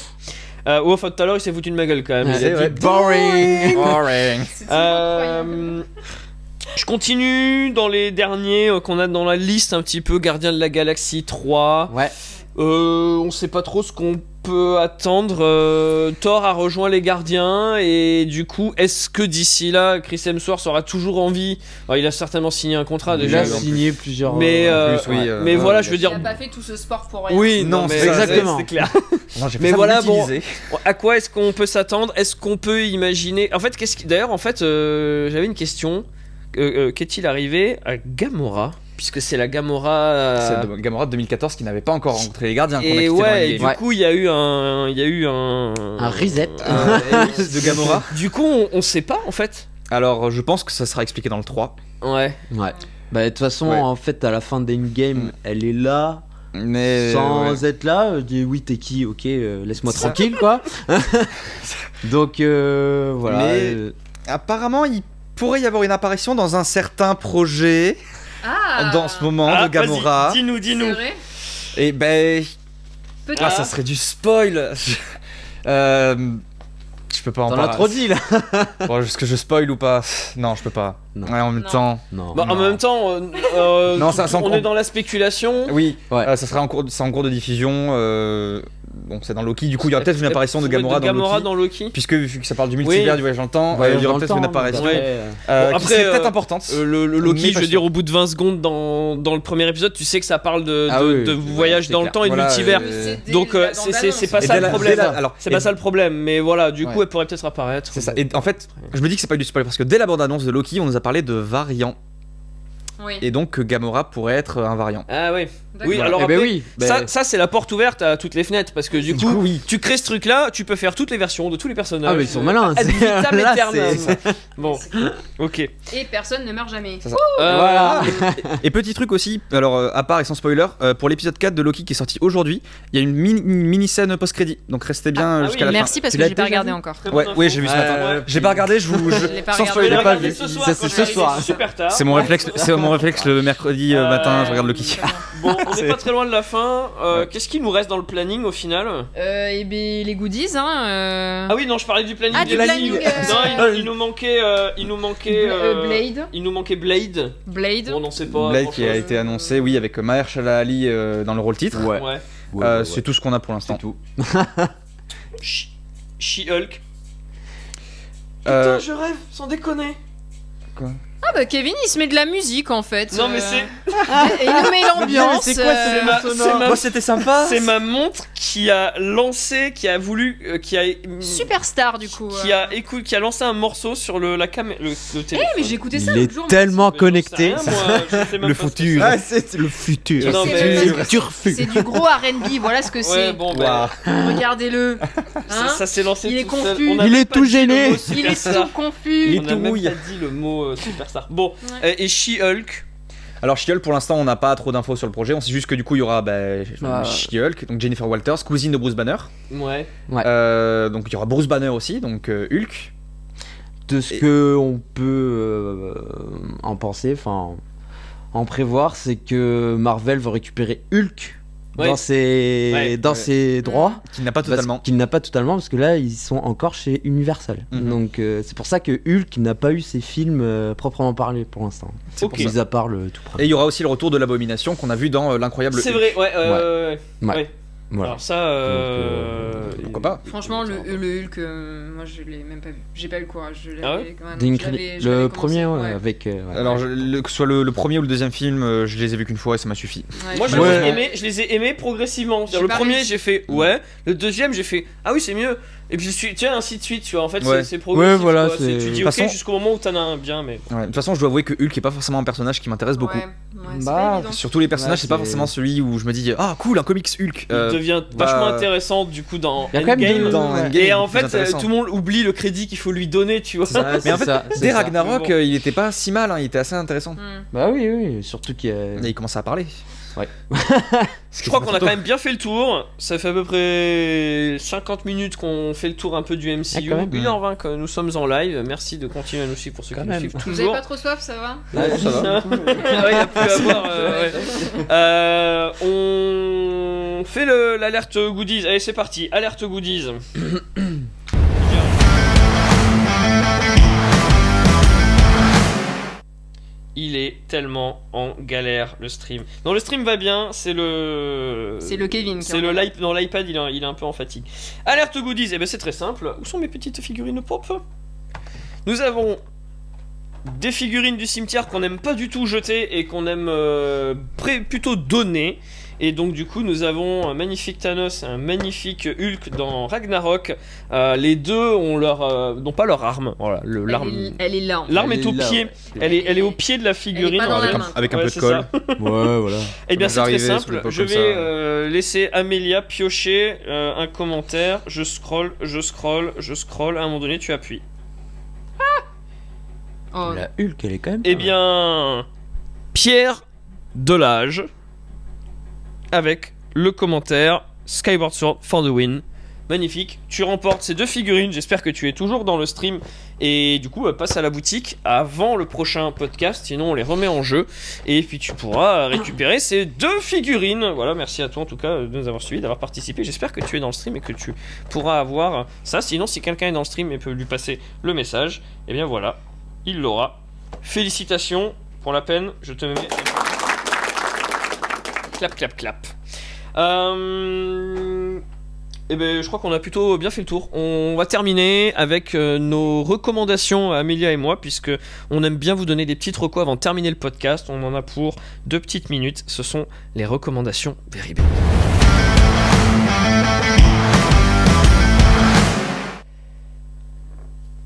Euh, ou enfin, tout à l'heure, il s'est foutu de ma gueule quand même. Ouais, Il a c'est vrai. Boring. Boring. Euh, je continue dans les derniers euh, qu'on a dans la liste un petit peu Gardien de la Galaxie 3. Ouais. Euh, on sait pas trop ce qu'on peut attendre. Euh, Thor a rejoint les gardiens et du coup, est-ce que d'ici là, Chris Hemsworth aura toujours envie? Alors, Il a certainement signé un contrat Il déjà. a en plus. signé plusieurs. Mais, euh, euh, plus, oui, euh, mais ouais, voilà, il je a veux Il dire. a pas fait tout ce sport pour rien. Oui, Non, non, mais c'est ça, exactement. c'est clair. Non, Mais ça voilà, bon. À quoi est-ce qu'on peut s'attendre? Est-ce qu'on peut imaginer? En fait, qu'est-ce qui... d'ailleurs, en fait, euh, j'avais une question. Euh, euh, Qu'est-il arrivé à Gamora? Puisque c'est la Gamora. C'est de Gamora de 2014 qui n'avait pas encore rencontré les gardiens. a Et ouais, et du coup, il y a eu un, il y a eu un, Un reset. un- de Gamora. Du coup, on, on sait pas en fait. Alors, je pense que ça sera expliqué dans le 3. Ouais. Ouais. Bah, de toute façon, Ouais. en fait, à la fin d'Endgame, Mm. elle est là, Mais. sans ouais. être là. Je dis, oui, t'es qui? Ok, euh, laisse-moi tranquille, quoi. Donc, euh, voilà. Mais- euh, Apparemment, il pourrait y avoir une apparition dans un certain projet Ah dans ce moment Ah, de Gamora. Dis-nous, dis-nous. Et ben. Peut-être. Ah, ça serait du spoil. euh, je peux pas en parler. trop dit, là. Bon, Est-ce que je spoil ou pas? Non, je peux pas. Non. Ouais, en même Non. temps. Non. Bah, en même temps, euh, euh, Non, ça- en on est dans la spéculation. Oui, Ouais. euh, ça sera en cours, de- c'est en cours de diffusion. Bon, c'est dans Loki. Du coup, il y aura peut-être une apparition de Gamora, dans Gamora Loki. dans Loki? Puisque vu que ça parle du multivers, Oui. du voyage dans le temps, euh, il y aura peut-être une apparition après, Ouais. euh, Bon, après, serait peut-être euh, importante. Euh, le, Loki, je veux dire, au bout de 20 secondes dans, dans le premier épisode, tu sais que ça parle de, Ah de, oui, de oui. voyage c'est dans le temps et de multivers. euh, Donc euh, c'est- pas ça le problème. C'est pas ça le problème, mais voilà, du coup, elle pourrait peut-être apparaître. C'est ça. Et en fait, je me dis que c'est pas du spoil parce que dès la bande-annonce de Loki, on nous a parlé de variants. Oui. Et donc que Gamora pourrait être un variant. Ah oui. Oui, alors Eh ben oui, ben- ça, ça c'est la porte ouverte à toutes les fenêtres parce que du, Du coup, coup, oui. tu crées ce truc-là, tu peux faire toutes les versions de tous les personnages. Ah, mais ils sont malins. Là, Bon, ok. Et personne ne meurt jamais. Ça, ça. Euh, Voilà. Et petit truc aussi, alors euh, à part et sans spoiler, euh, pour l'épisode 4 de Loki qui est sorti aujourd'hui, il y a une mini, une mini-scène post-crédit. Donc restez bien Ah, ah jusqu'à oui, la Merci parce Tu que j'ai pas regardé encore. Fin. Ouais, oui, j'ai vu ce matin. J'ai pas regardé, je vous. je- l'ai pas sans spoiler, pas vu. c'est ce soir. arrivé super tard. C'est mon réflexe, c'est mon réflexe le mercredi euh, Euh, matin, je regarde Loki. Bon, on n'est pas très loin de la fin. Euh, Ouais. Qu'est-ce qui nous reste dans le planning au final Euh, et ben les goodies, hein. euh, Ah oui, non, je parlais du planning. Ah, du des planning, films. euh, Non, il, il nous manquait, euh, il nous manquait. Euh, euh, Blade. Il nous manquait Blade. Blade. Bon, on n'en sait pas. Blade qui a grand-chose. été annoncé, oui, avec Mahershala Ali euh, dans le rôle titre. Ouais. Ouais. Euh, ouais, C'est ouais. tout ce qu'on a pour l'instant. C'est tout. She- She-Hulk. Euh, Putain, je rêve, sans déconner. Ah bah Kevin, il se met de la musique en fait. Non, mais euh, c'est. Et il nous met l'ambiance. c'est quoi, C'est euh, ma, c'est ma- Moi, c'était sympa. c'est ma montre qui a lancé, qui a voulu, euh, qui a, Superstar du coup. qui euh. a écou- qui a lancé un morceau sur le la caméra, le, le téléphone. Eh mais j'ai écouté ça Il l'autre est jour. tellement Mais j'en sais connecté. rien, moi, je sais même Le pas ce que futur. Ah, c'est le futur. Non, C'est mais- fut. C'est du gros R&B, voilà ce que c'est. Ouais, c'est. bon, bah, Regardez-le. ça, Hein ça s'est lancé Il est tout seul. confus. On a Il même est pas tout dit le gêné. mot Il est superstar. tout confus. Il On a tout même rouille. pas dit le mot euh, Bon, Ouais. euh, et She-Hulk. Alors She-Hulk pour l'instant on n'a pas trop d'infos sur le projet, on sait juste que du coup il y aura bah, Ah. She-Hulk, donc Jennifer Walters, cousine de Bruce Banner. Ouais. Ouais. Euh, donc il y aura Bruce Banner aussi, donc euh, Hulk. de ce Et- que on peut euh, en penser, enfin en prévoir, c'est que Marvel veut récupérer Hulk Ouais. dans ses Ouais, dans ouais. ses droits. Qui n'a pas totalement. Qu'il n'a pas totalement parce que là ils sont encore chez Universal. Mhm. Donc euh, c'est pour ça que Hulk n'a pas eu ses films euh, proprement parlé pour l'instant. Ok. pour ça. Mis à part le tout Et premier. il y aura aussi le retour de l'abomination qu'on a vu dans euh, l'incroyable. C'est vrai, ouais. euh, Ouais. Voilà. Alors ça, euh, Donc, euh, Pourquoi pas Franchement, le, le Hulk, euh, moi je l'ai même pas vu. J'ai pas eu le courage. Je Ah ouais non, je le premier ouais, ouais. avec. euh, ouais. Alors je- le- que ce soit le, le premier ou le deuxième film, euh, je les ai vus qu'une fois et ça m'a suffi. Ouais, Moi, je, les ai aimés, je les ai aimés progressivement. Le premier, j'ai fait ouais. Le deuxième, j'ai fait ah oui, c'est mieux. Et puis je suis, tu vois, ainsi de suite. Tu vois, en fait, Ouais. c'est- progressif. Ouais, voilà, Tu dis De ok toute façon- jusqu'au moment où t'en as un bien, mais. Ouais, De toute façon, je dois avouer que Hulk est pas forcément un personnage qui m'intéresse beaucoup. Ouais, Bah. Surtout les personnages, Ouais, c'est pas forcément celui où je me dis ah cool un comics Hulk. Il Euh, devient bah, vachement intéressant du coup dans Il y a quand même Endgame. deux- dans ouais. Endgame, Et en fait, euh, tout le monde oublie le crédit qu'il faut lui donner, tu vois. Mais en fait, ça, dès. Ragnarok, bon. euh, il était pas si mal, hein, il était assez intéressant. Hmm. Bah oui, oui, surtout qu'il a. Il commençait à parler. Ouais. Je crois qu'on a quand même bien fait le tour. Ça fait à peu près 50 minutes qu'on fait le tour un peu du MCU. Ah, quand même. 1h20 que nous sommes en live. Merci de continuer à nous suivre pour ceux Quand qui même. nous suivent Vous avez toujours. pas trop soif, ça va? Ouais, ça va. Ah ouais, y a plus à voir. euh, ouais. Euh, on fait le- l'alerte goodies. Allez, c'est parti. Alerte goodies. Il est tellement en galère le stream. Non, le stream va bien. C'est le. C'est le Kevin. C'est le dans l'iPad, il, est- il est un peu en fatigue. Alerte goodies, eh ben c'est très simple. Où sont mes petites figurines pop? Nous avons des figurines du cimetière qu'on n'aime pas du tout jeter et qu'on aime euh, plutôt donner. Et donc du coup nous avons un magnifique Thanos et un magnifique Hulk dans Ragnarok. Euh, les deux ont leur, euh, n'ont pas leur arme. Voilà, le- Elle l'arme. est- Elle est là. L'arme est au là, pied. ouais. Elle est, elle est au pied de la figurine. pas dans la avec, un, main. avec un Ouais, peu de colle. Ouais, voilà. Eh bien, c'est très simple. Je vais euh, laisser Amélia piocher euh, un commentaire. Je scroll, je scroll, je scroll. À un moment donné, tu appuies. Oh, La Hulk, elle est quand même. Eh bien, Pierre Delage avec le commentaire Skyward Sword for the win. Magnifique, tu remportes ces deux figurines. J'espère que tu es toujours dans le stream et du coup, euh, passe à la boutique avant le prochain podcast. Sinon, on les remet en jeu et puis tu pourras récupérer ces deux figurines. Voilà, merci à toi en tout cas de nous avoir suivis, d'avoir participé. J'espère que tu es dans le stream et que tu pourras avoir ça. Sinon, si quelqu'un est dans le stream et peut lui passer le message, eh bien voilà, il l'aura. Félicitations pour la peine, je te mets. Clap, clap, clap. Euh... Eh ben, je crois qu'on a plutôt bien fait le tour. On va terminer avec euh, nos recommandations, Amélia et moi, puisque on aime bien vous donner des petites recos avant de terminer le podcast. On en a pour deux petites minutes. Ce sont les recommandations Bad.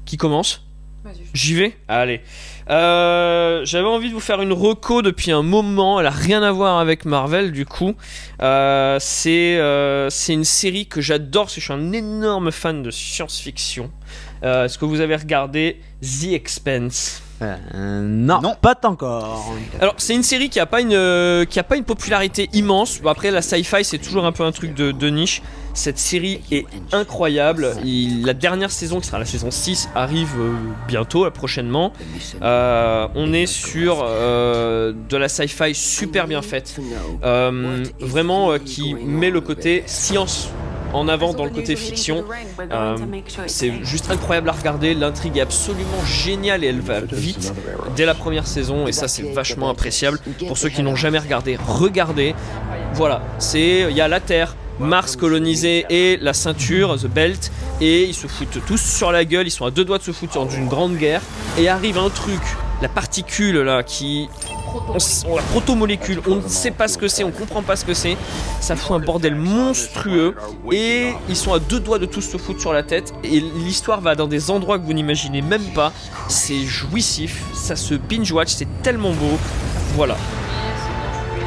Qui commence? J'y vais Allez. Euh, J'avais envie de vous faire une reco depuis un moment. Elle a rien à voir avec Marvel du coup. Euh, c'est euh, c'est une série que j'adore. parce que Je suis un énorme fan de science-fiction. Est-ce que vous avez regardé The Expanse? Euh, non, Non. pas encore. alors c'est une série qui a pas une euh, qui a pas une popularité immense. Bon, après la sci-fi c'est toujours un peu un truc de, de niche. Cette série est incroyable. Il- la dernière saison qui sera la saison 6 arrive euh, bientôt, prochainement. Euh, on est sur euh, de la sci-fi super bien faite. Euh, vraiment euh, qui met le côté science en avant dans le côté fiction. Euh, c'est juste incroyable à regarder, l'intrigue est absolument géniale et elle va vite dès la première saison et ça c'est vachement appréciable. Pour ceux qui n'ont jamais regardé, regardez. Voilà, c'est il y a la Terre, Mars colonisé et la ceinture, The Belt, et ils se foutent tous sur la gueule, ils sont à deux doigts de se foutre dans une grande guerre, et arrive un truc, la particule là qui... On, la protomolécule, on ne sait pas ce que c'est, on comprend pas ce que c'est, ça fout un bordel monstrueux, et ils sont à deux doigts de tous se foutre sur la tête, et l'histoire va dans des endroits que vous n'imaginez même pas, c'est jouissif, ça se binge-watch, c'est tellement beau, voilà.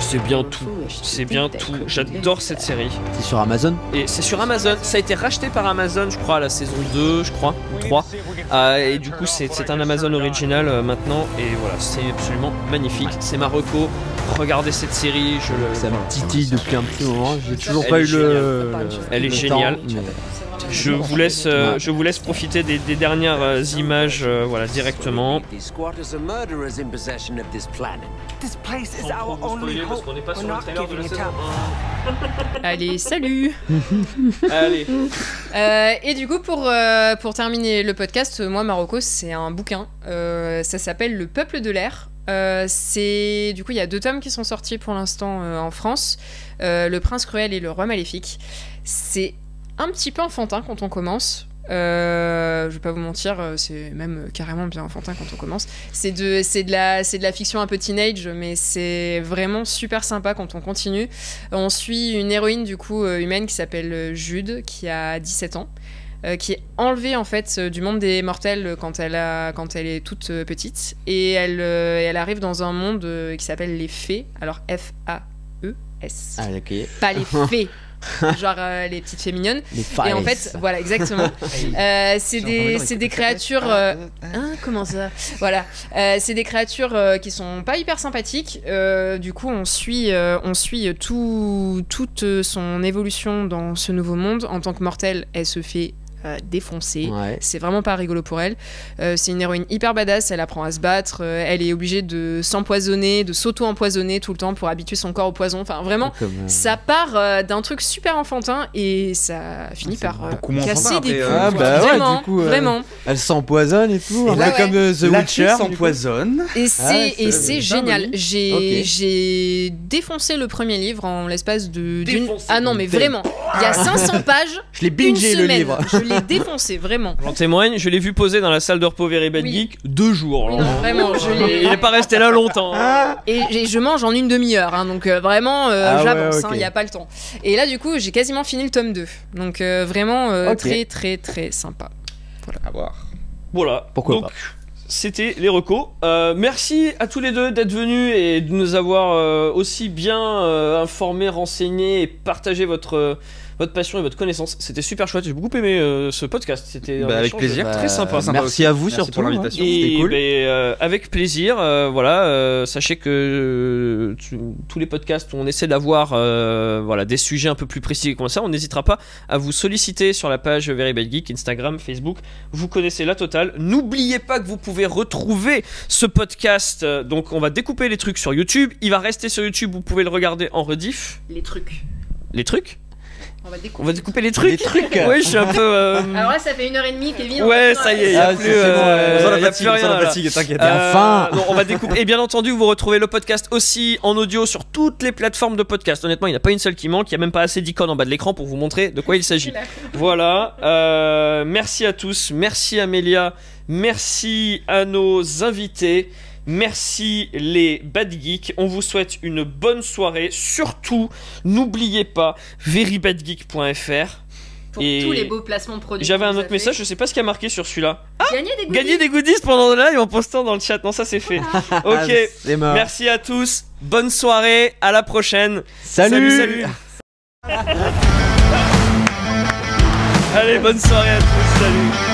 C'est bien tout, c'est bien tout, j'adore cette série. C'est sur Amazon Et c'est sur Amazon, ça a été racheté par Amazon, je crois, à la saison 2, je crois, ou 3. Euh, et du coup, c'est un Amazon original euh, maintenant, et voilà, c'est absolument magnifique. C'est ma reco, regardez cette série, je le. Ça me titille depuis un petit moment. J'ai toujours Elle pas eu le. Elle est le géniale. temps, mais- Je vous laisse, euh, je vous laisse profiter des, des dernières euh, images, euh, voilà, directement. These squatters are murderers in possession of this planet. This place is our only hope. We're not giving it up. Allez, salut Allez, Euh, et du coup, pour, euh, pour terminer le podcast, moi, Marocco, c'est un bouquin. Euh, ça s'appelle Le Peuple de l'air. Euh, c'est du coup, il y a deux tomes qui sont sortis pour l'instant euh, en France Euh, Le Prince Cruel et Le Roi Maléfique. C'est un petit peu enfantin quand on commence. Euh, je vais pas vous mentir, euh, c'est même euh, carrément bien enfantin quand on commence. C'est de, c'est de la, c'est de la fiction un peu teenage, mais c'est vraiment super sympa quand on continue. On suit une héroïne du coup humaine qui s'appelle Jude, qui a 17 ans. euh, qui est enlevée en fait du monde des mortels quand elle, a, quand elle est toute petite et elle, euh, elle arrive dans un monde qui s'appelle les fées alors F-A-E-S Ah, ok. pas les fées genre euh, les petites Les et en fait voilà exactement. Euh, c'est des, c'est des créatures euh, Hein, comment ça Voilà, Euh, c'est des créatures euh, qui sont pas hyper sympathiques. Euh, du coup, on suit, euh, on suit tout, toute son évolution dans ce nouveau monde. En tant que mortelle, elle se fait euh, défoncer. Ouais. C'est vraiment pas rigolo pour elle. Euh, c'est une héroïne hyper badass, elle apprend à se battre, euh, elle est obligée de s'empoisonner, de s'auto-empoisonner tout le temps pour habituer son corps au poison. Enfin, vraiment, Comme, euh, ça part euh, d'un truc super enfantin et ça finit par euh, casser enfantin, des euh, Ah, bah ouais, vraiment, du coup, euh, vraiment. Elle s'empoisonne et tout. Et là, comme euh, The La Witcher. s'empoisonne. Et c'est et c'est- génial. J'ai défoncé le premier livre en l'espace de d'une Défoncé. ah non mais vraiment il y a 500 pages Je l'ai une bingé le semaine livre. je l'ai défoncé vraiment j'en témoigne, je l'ai vu poser dans la salle de repos Very Bad Oui. Geek deux jours. Non, vraiment, je l'ai- Il est pas resté là longtemps. hein. et, et je mange en une demi-heure hein, donc euh, vraiment euh, Ah ouais, j'avance il ok. n'y a pas le temps et là du coup j'ai quasiment fini le tome 2 donc euh, vraiment euh, très très très sympa À voir. Voilà. Pourquoi Donc, pas. C'était les recos. Euh, merci à tous les deux d'être venus et de nous avoir euh, aussi bien euh, informés, renseignés et partagé votre, votre passion et votre connaissance. C'était super chouette. J'ai beaucoup aimé euh, ce podcast. C'était un Bah, avec plaisir. très Bah, sympa. sympa Merci aussi. à vous Merci surtout. pour l'invitation. hein. Et C'était cool. ben, euh, avec plaisir, euh, voilà. euh, sachez que euh, tu- tous les podcasts, on essaie d'avoir euh, voilà des sujets un peu plus précis comme ça. On n'hésitera pas à vous solliciter sur la page Very Bad Geek, Instagram, Facebook. Vous connaissez la totale. N'oubliez pas que vous pouvez retrouver ce podcast. Donc, on va découper les trucs sur YouTube. Il va rester sur YouTube. Vous pouvez le regarder en rediff. Les trucs. Les trucs? On va découper. On va découper les trucs. Les trucs. Ouais, je suis un peu. euh, Alors là, ça fait une heure et demie, Kevin. Ouais, ça y est, y a Ah, plus, c'est bon, euh, y a fatigue, plus on sent rien, fatigue, t'inquiète. Euh, enfin. non, on va découper. Et bien entendu, vous retrouvez le podcast aussi en audio sur toutes les plateformes de podcast. Honnêtement, il n'y en a pas une seule qui manque. Il n'y a même pas assez d'icônes en bas de l'écran pour vous montrer de quoi il s'agit. Voilà. euh, merci à tous. Merci Amélia. Merci à nos invités. Merci les Bad Geeks. On vous souhaite une bonne soirée. Surtout, n'oubliez pas verybadgeek.fr. Pour Et tous les beaux placements de produits. J'avais un autre message, je sais pas ce qu'il y a marqué sur celui-là. Gagner des goodies. Gagner des goodies pendant le live en postant dans le chat. Non, ça c'est fait. Ah, Ok. mort. Merci à tous. Bonne soirée. À la prochaine. Salut. salut. salut. Allez, bonne soirée à tous. Salut.